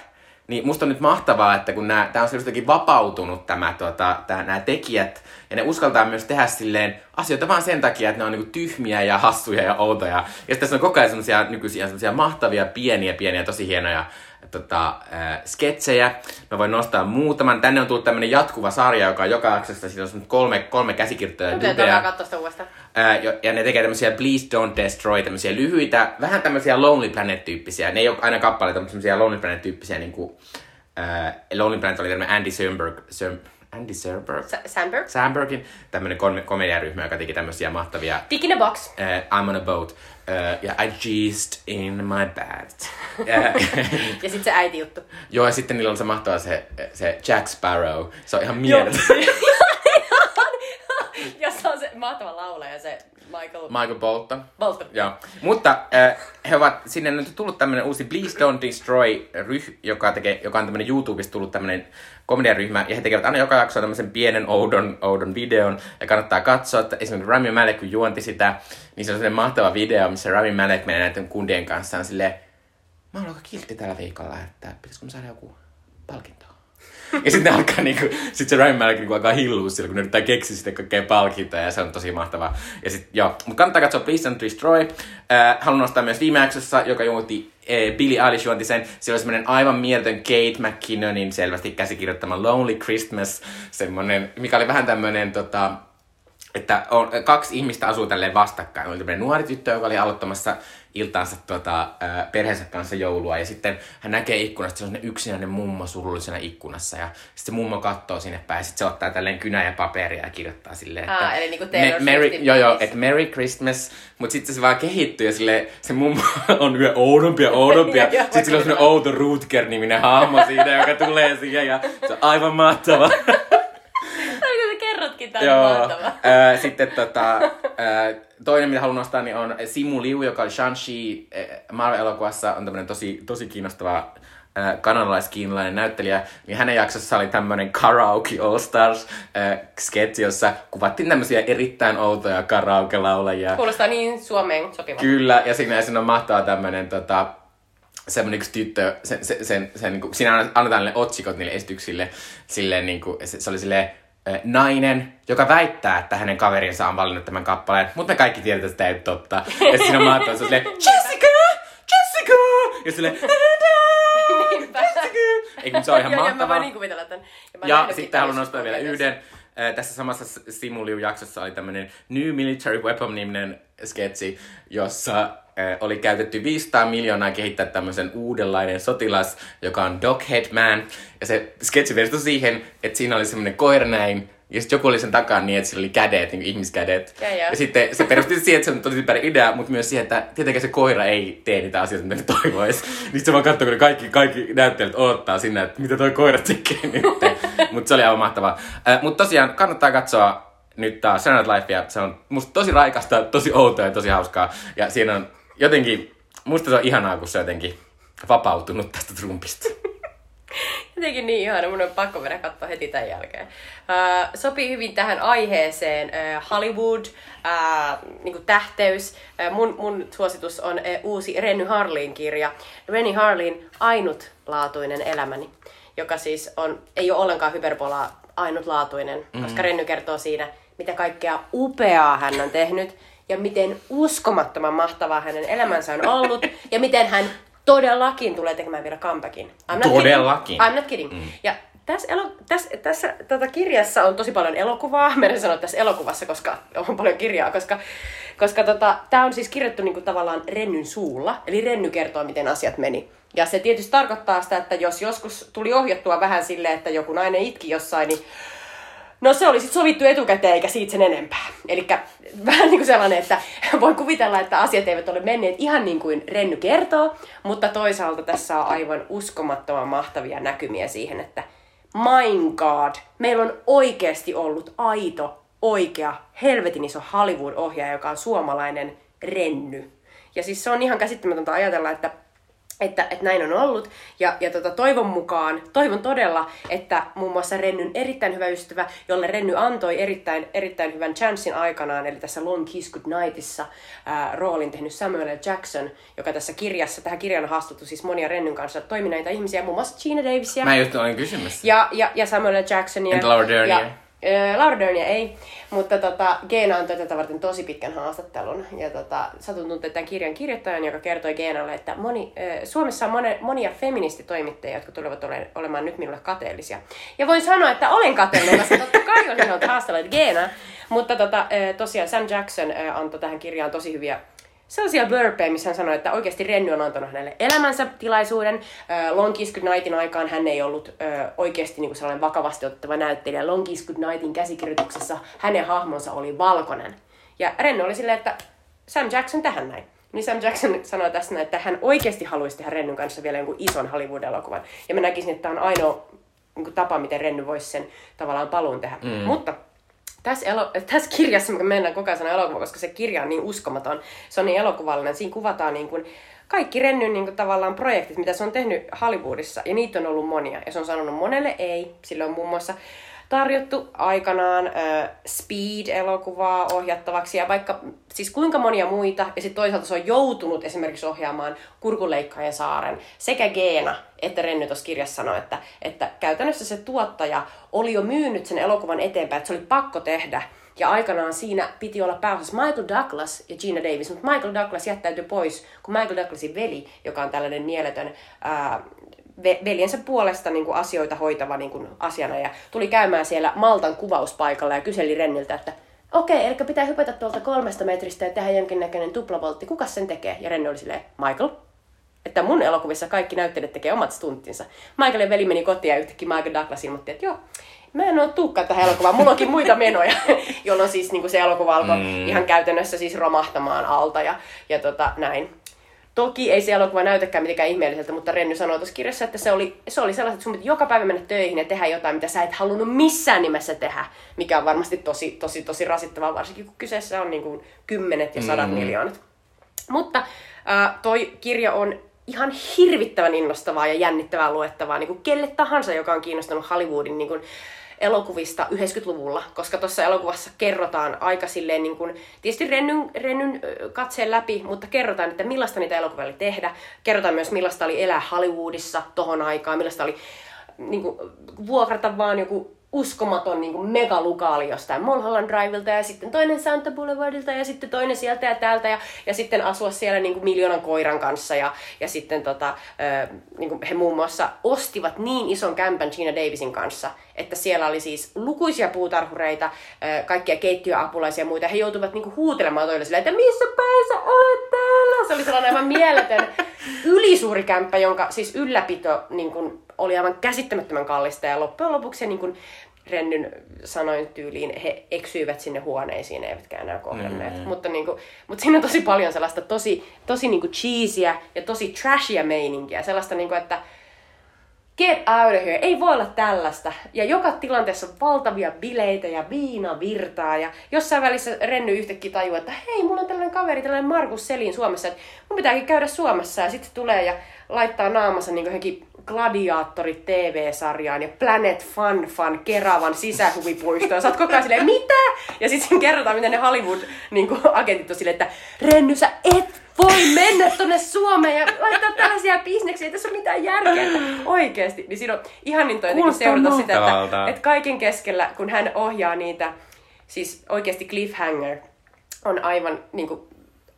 niin musta on nyt mahtavaa, että kun nämä, tää on jotenkin vapautunut tämä, tota, tää, nämä tekijät, ja ne uskaltaa myös tehdä silleen asioita vaan sen takia, että ne on niinku tyhmiä ja hassuja ja outoja. Ja sitten tässä on koko ajan semmosia nykyisiä semmosia mahtavia, pieniä, pieniä, tosi hienoja tota, äh, sketsejä. Mä voin nostaa muutaman. Tänne on tullut tämmönen jatkuva sarja, joka on joka jaksossa. Siinä on kolme, kolme käsikirjoittajaa. Otetaan katsoa sitä uudestaan. Äh, ja ne tekee tämmöisiä Please Don't Destroy, tämmöisiä lyhyitä, vähän tämmöisiä Lonely Planet-tyyppisiä. Ne ei ole aina kappaleita, mutta tämmöisiä Lonely Planet-tyyppisiä. Niin kuin, äh, Lonely Planet oli tämmöinen Andy Samberg, Sam, Andy Samberg. S- Samberg? Sambergin tämmöinen kom- komediaryhmä, joka teki tämmöisiä mahtavia... Dick in a box. Uh, I'm on a boat. Uh, ja I jizzed in my bed. ja sitten se äiti juttu. Joo, ja sitten niillä on se mahtava se, se Jack Sparrow. Se on ihan mieletön. Jossa on se mahtava laulaja, se Michael... Michael Bolton. Bolton. Joo. Mutta äh, he ovat, sinne on tullut tämmönen uusi Please Don't Destroy ryh, joka, tekee, joka on tämmönen YouTubesta tullut tämmönen komediaryhmä, ja he tekevät aina joka jakso tämmöisen pienen oudon, oudon videon, ja kannattaa katsoa, että esimerkiksi Rami Malek, kun juonti sitä, niin se on sellainen mahtava video, missä Rami Malek menee näiden kundien kanssa on silleen, mä oon aika kiltti tällä viikolla, että pitäisikö mä saada joku palkinto? Ja sitten alkaa niinku, sit se Ryan Malek niinku alkaa hillua sillä, kun ne yrittää keksiä sitten kaikkea palkintoja ja se on tosi mahtavaa. Ja sit joo, mutta kannattaa katsoa Please Don't Destroy. Äh, haluan nostaa myös viime jaksossa, joka juonti äh, Billy Eilish juonti sen. Siellä oli semmoinen aivan mieletön Kate McKinnonin selvästi käsikirjoittama Lonely Christmas. Semmoinen, mikä oli vähän tämmöinen tota, että on, kaksi ihmistä asuu tälleen vastakkain. Oli tämmöinen nuori tyttö, joka oli aloittamassa iltaansa tota, perheensä kanssa joulua. Ja sitten hän näkee ikkunasta, se on yksinäinen mummo surullisena ikkunassa. Ja sitten se mummo katsoo sinne päin. Ja sitten se ottaa tälleen kynä ja paperia ja kirjoittaa silleen, että... Aa, eli niinku me, Merry, joo, joo, että Merry Christmas. Mutta sitten se vaan kehittyy ja sille, se mummo on yhä oudompi ja oudompi. ja sitten sillä on semmoinen outo Rutger-niminen hahmo siinä, joka tulee siihen. Ja se on aivan mahtava. Tutkinta on Joo. mahtava. Ö, sitten tota, toinen, mitä haluan nostaa, niin on Simu Liu, joka oli Shang-Chi Marvel-elokuvassa. On tämmöinen tosi, tosi kiinnostava kanadalaiskiinalainen näyttelijä. Niin hänen jaksossa oli tämmöinen Karaoke All Stars ö, sketsi, jossa kuvattiin tämmöisiä erittäin outoja karaoke-laulajia. Kuulostaa niin Suomeen sopiva. Kyllä, ja siinä, siinä on mahtava tämmöinen tota, semmoinen yksi tyttö, sen, sen, sen, sen niin kuin, siinä annetaan niille otsikot niille esityksille, silleen niin kuin, se, se oli silleen, äh, nainen, joka väittää, että hänen kaverinsa on valinnut tämän kappaleen, mutta me kaikki tiedetään, että sitä ei ole totta. Ja siinä mahtavaa, se on silleen, Jessica! Jessica! Ja silleen, Niinpä. Jessica! Ei, kun se on ihan joo, Mä mahtavaa. voin niin kuvitella tämän. mä Ja nähnytkin sitten haluan nostaa vielä yhden. Tässä samassa Simuliu-jaksossa oli tämmöinen New Military Weapon-niminen sketsi, jossa äh, oli käytetty 500 miljoonaa kehittää tämmöisen uudenlainen sotilas, joka on Doghead Man. Ja se sketsi perustui siihen, että siinä oli semmoinen koira näin, ja sitten joku oli sen takana niin, että sillä oli kädet, niin ihmiskädet. Ja, ja. ja sitten se perustui siihen, että se on tosi typerä idea, mutta myös siihen, että tietenkään se koira ei tee niitä asioita, mitä ne toivoisi. Niin se vaan katsoo, kun ne kaikki, kaikki näyttelijät odottaa sinne, että mitä toi koira tekee nyt. mutta se oli aivan mahtavaa. Äh, mutta tosiaan kannattaa katsoa nyt taas Saturday Night Lifea. Se on musta tosi raikasta, tosi outoa ja tosi hauskaa. Ja siinä on jotenkin, musta se on ihanaa, kun se on jotenkin vapautunut tästä Trumpista. Jotenkin niin ihana, mun on pakko mennä katsoa heti tämän jälkeen. Uh, sopii hyvin tähän aiheeseen uh, Hollywood, uh, niin tähteys. Uh, mun, mun suositus on uh, uusi Renny Harlin kirja. Renny Harlin Ainutlaatuinen elämäni, joka siis on, ei ole ollenkaan hyperbolaa ainutlaatuinen, mm. koska Renny kertoo siinä, mitä kaikkea upeaa hän on tehnyt ja miten uskomattoman mahtavaa hänen elämänsä on ollut ja miten hän todellakin tulee tekemään vielä comebackin. I'm not Todellakin. Kidding. I'm not kidding. Mm. Ja tässä, elo, tässä, tässä tota kirjassa on tosi paljon elokuvaa. Meidän sanoa tässä elokuvassa, koska on paljon kirjaa, koska, koska tota, tämä on siis kirjoittu niinku tavallaan Rennyn suulla. Eli Renny kertoo, miten asiat meni. Ja se tietysti tarkoittaa sitä, että jos joskus tuli ohjattua vähän silleen, että joku nainen itki jossain, niin No se oli sitten sovittu etukäteen eikä siitä sen enempää. Eli vähän niin kuin sellainen, että voi kuvitella, että asiat eivät ole menneet ihan niin kuin Renny kertoo, mutta toisaalta tässä on aivan uskomattoman mahtavia näkymiä siihen, että my god, meillä on oikeasti ollut aito, oikea, helvetin iso Hollywood-ohjaaja, joka on suomalainen Renny. Ja siis se on ihan käsittämätöntä ajatella, että että, että näin on ollut. Ja, ja tota, toivon mukaan, toivon todella, että muun muassa Rennyn erittäin hyvä ystävä, jolle Renny antoi erittäin, erittäin hyvän chanssin aikanaan, eli tässä Long Kiss Good Nightissa ää, roolin tehnyt Samuel L. Jackson, joka tässä kirjassa, tähän kirjan on haastuttu siis monia Rennyn kanssa toimineita ihmisiä, muun muassa Gina Davisia. Mä just olin kysymässä. Ja, ja, ja Samuel L. Jacksonia. Entä Laura Dernia? Ja, Laura Dernia ei, mutta tota, Geena antoi tätä varten tosi pitkän haastattelun. Ja tota, satun tuntea tämän kirjan kirjoittajan, joka kertoi Geenalle, että moni, öö, Suomessa on mone, monia feministitoimittajia, jotka tulevat ole, olemaan nyt minulle kateellisia. Ja voin sanoa, että olen kateellinen, koska totta kai olen ollut haastellut Geena. Mutta tota, öö, tosiaan Sam Jackson öö, antoi tähän kirjaan tosi hyviä sellaisia burpeja, missä hän sanoi, että oikeasti Renny on antanut hänelle elämänsä tilaisuuden. Äh, Long Kiss Good Nightin aikaan hän ei ollut äh, oikeasti niin kuin sellainen vakavasti otettava näyttelijä. Long Kiss Good Nightin käsikirjoituksessa hänen hahmonsa oli valkoinen. Ja Renny oli silleen, että Sam Jackson tähän näin. Niin Sam Jackson sanoi tässä näin, että hän oikeasti haluaisi tehdä Rennyn kanssa vielä jonkun ison Hollywood-elokuvan. Ja mä näkisin, että tämä on ainoa niin kuin tapa, miten Renny voisi sen tavallaan paluun tehdä. Mm. Mutta tässä, elo, tässä kirjassa me mennään koko ajan elokuva, koska se kirja on niin uskomaton. Se on niin elokuvallinen. Siinä kuvataan niin kuin kaikki Rennyn niin kuin tavallaan projektit, mitä se on tehnyt Hollywoodissa. Ja niitä on ollut monia. Ja se on sanonut monelle ei. Sillä on muun muassa tarjottu aikanaan äh, Speed-elokuvaa ohjattavaksi ja vaikka siis kuinka monia muita. Ja sitten toisaalta se on joutunut esimerkiksi ohjaamaan Kurkunleikkaajan saaren sekä Geena että Renny tuossa kirjassa sanoi, että, että käytännössä se tuottaja oli jo myynyt sen elokuvan eteenpäin, että se oli pakko tehdä. Ja aikanaan siinä piti olla pääosassa Michael Douglas ja Gina Davis, mutta Michael Douglas jättäytyi pois, kun Michael Douglasin veli, joka on tällainen mieletön ää, veljensä puolesta niin kuin asioita hoitava niin kuin asiana, ja tuli käymään siellä Maltan kuvauspaikalla ja kyseli Renniltä, että okei, eli pitää hypätä tuolta kolmesta metristä ja tehdä jonkinnäköinen tuplavoltti, kuka sen tekee? Ja Renni oli silleen, Michael, että mun elokuvissa kaikki näyttelijät tekee omat stunttinsa. Michaelin veli meni kotiin ja yhtäkkiä Michael Douglas ilmoitti, että joo, mä en oo tuukkaan tähän elokuvaan, mulla onkin muita menoja, jolloin siis niin se elokuva alkoi mm. ihan käytännössä siis romahtamaan alta ja, ja tota, näin. Toki ei se elokuva näytäkään mitenkään ihmeelliseltä, mutta Renny sanoi tuossa kirjassa, että se oli, se oli sellaista, että sun piti joka päivä mennä töihin ja tehdä jotain, mitä sä et halunnut missään nimessä tehdä, mikä on varmasti tosi, tosi, tosi rasittavaa, varsinkin kun kyseessä on niin kuin kymmenet ja sadat mm. miljoonat. Mutta äh, toi kirja on ihan hirvittävän innostavaa ja jännittävää luettavaa niin kuin kelle tahansa, joka on kiinnostunut Hollywoodin niin kuin, elokuvista 90-luvulla, koska tuossa elokuvassa kerrotaan aika silleen, niin kuin, tietysti rennyn, rennyn katseen läpi, mutta kerrotaan, että millaista niitä elokuvia oli tehdä. Kerrotaan myös, millaista oli elää Hollywoodissa tohon aikaan, millaista oli niin kuin, vuokrata vaan joku uskomaton niin kuin megalukaali jostain Mulholland Drivelta ja sitten toinen Santa Boulevardilta ja sitten toinen sieltä ja täältä ja, ja sitten asua siellä niin kuin miljoonan koiran kanssa ja, ja sitten tota, ö, niin kuin he muun muassa ostivat niin ison kämpän Gina Davisin kanssa, että siellä oli siis lukuisia puutarhureita, ö, kaikkia keittiöapulaisia ja muita. He joutuivat niin kuin huutelemaan toille silleen, että missä päin sä olet täällä? Se oli sellainen aivan mieletön ylisuuri kämppä, jonka siis ylläpito niin kuin, oli aivan käsittämättömän kallista ja loppujen lopuksi niin kuin Rennyn sanoin tyyliin, he eksyivät sinne huoneisiin, eivätkä enää kohdanneet. Mm. Mutta, niin kuin, mutta siinä on tosi paljon sellaista tosi, tosi niin kuin cheesyä ja tosi trashia meininkiä. Sellaista, niin kuin, että get out of here, ei voi olla tällaista. Ja joka tilanteessa on valtavia bileitä ja viina virtaa. Ja jossain välissä Renny yhtäkkiä tajuu, että hei, mulla on tällainen kaveri, tällainen Markus Selin Suomessa, että mun pitääkin käydä Suomessa. Ja sitten tulee ja laittaa naamansa niin johonkin Gladiaattorit TV-sarjaan ja Planet Fun Fun Keravan sisähuvipuistoon. Sä oot koko ajan silleen, mitä? Ja sitten kerrotaan, miten ne Hollywood-agentit niin on silleen, että Renny, sä et voi mennä tonne Suomeen ja laittaa tällaisia bisneksiä, ei tässä ole mitään järkeä. Että oikeesti. Niin siinä on niin toi seurata sitä, että, että kaiken keskellä, kun hän ohjaa niitä, siis oikeasti cliffhanger on aivan niin kuin,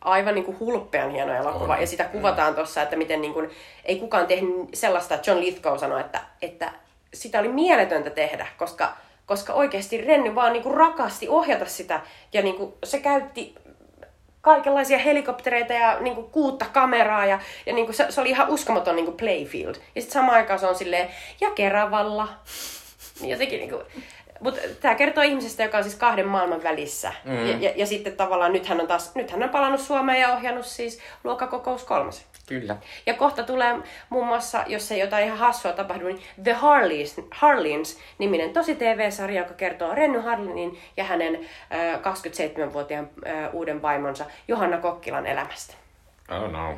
aivan niin kuin hulppean hieno elokuva. On. Ja sitä kuvataan tuossa, että miten niin kuin, ei kukaan tehnyt sellaista, John Lithgow sanoi, että, että sitä oli mieletöntä tehdä, koska, koska oikeasti Renny vaan niin kuin rakasti ohjata sitä. Ja niin kuin, se käytti kaikenlaisia helikoptereita ja niin kuin, kuutta kameraa ja, ja niin kuin, se, se, oli ihan uskomaton niin kuin playfield. Ja sitten samaan aikaan se on silleen, ja Keravalla. Jotenkin niin kuin, mutta tämä kertoo ihmisestä, joka on siis kahden maailman välissä. Mm. Ja, ja, ja, sitten tavallaan nyt hän on taas, nyt hän on palannut Suomeen ja ohjannut siis luokkakokous kolmosen. Kyllä. Ja kohta tulee muun muassa, jos ei jotain ihan hassua tapahdu, niin The Harleys, Harleys niminen tosi TV-sarja, joka kertoo Renny Harlinin ja hänen äh, 27-vuotiaan äh, uuden vaimonsa Johanna Kokkilan elämästä. Oh no.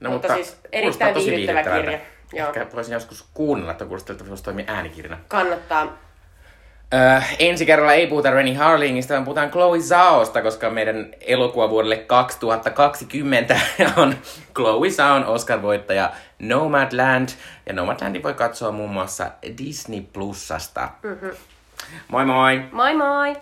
no mutta, mutta siis erittäin viihdyttävä kirja. Joo. Ehkä voisin joskus kuunnella, että kuulostaa, että voisi toimia äänikirjana. Kannattaa. Äh, ensi kerralla ei puhuta Renny Harlingista, vaan puhutaan Chloe Zaosta, koska meidän elokuva vuodelle 2020 on Chloe Zaon Oscar-voittaja Nomadland. Ja Nomadlandin voi katsoa muun muassa Disney Plusasta. Mm-hmm. Moi moi! Moi moi!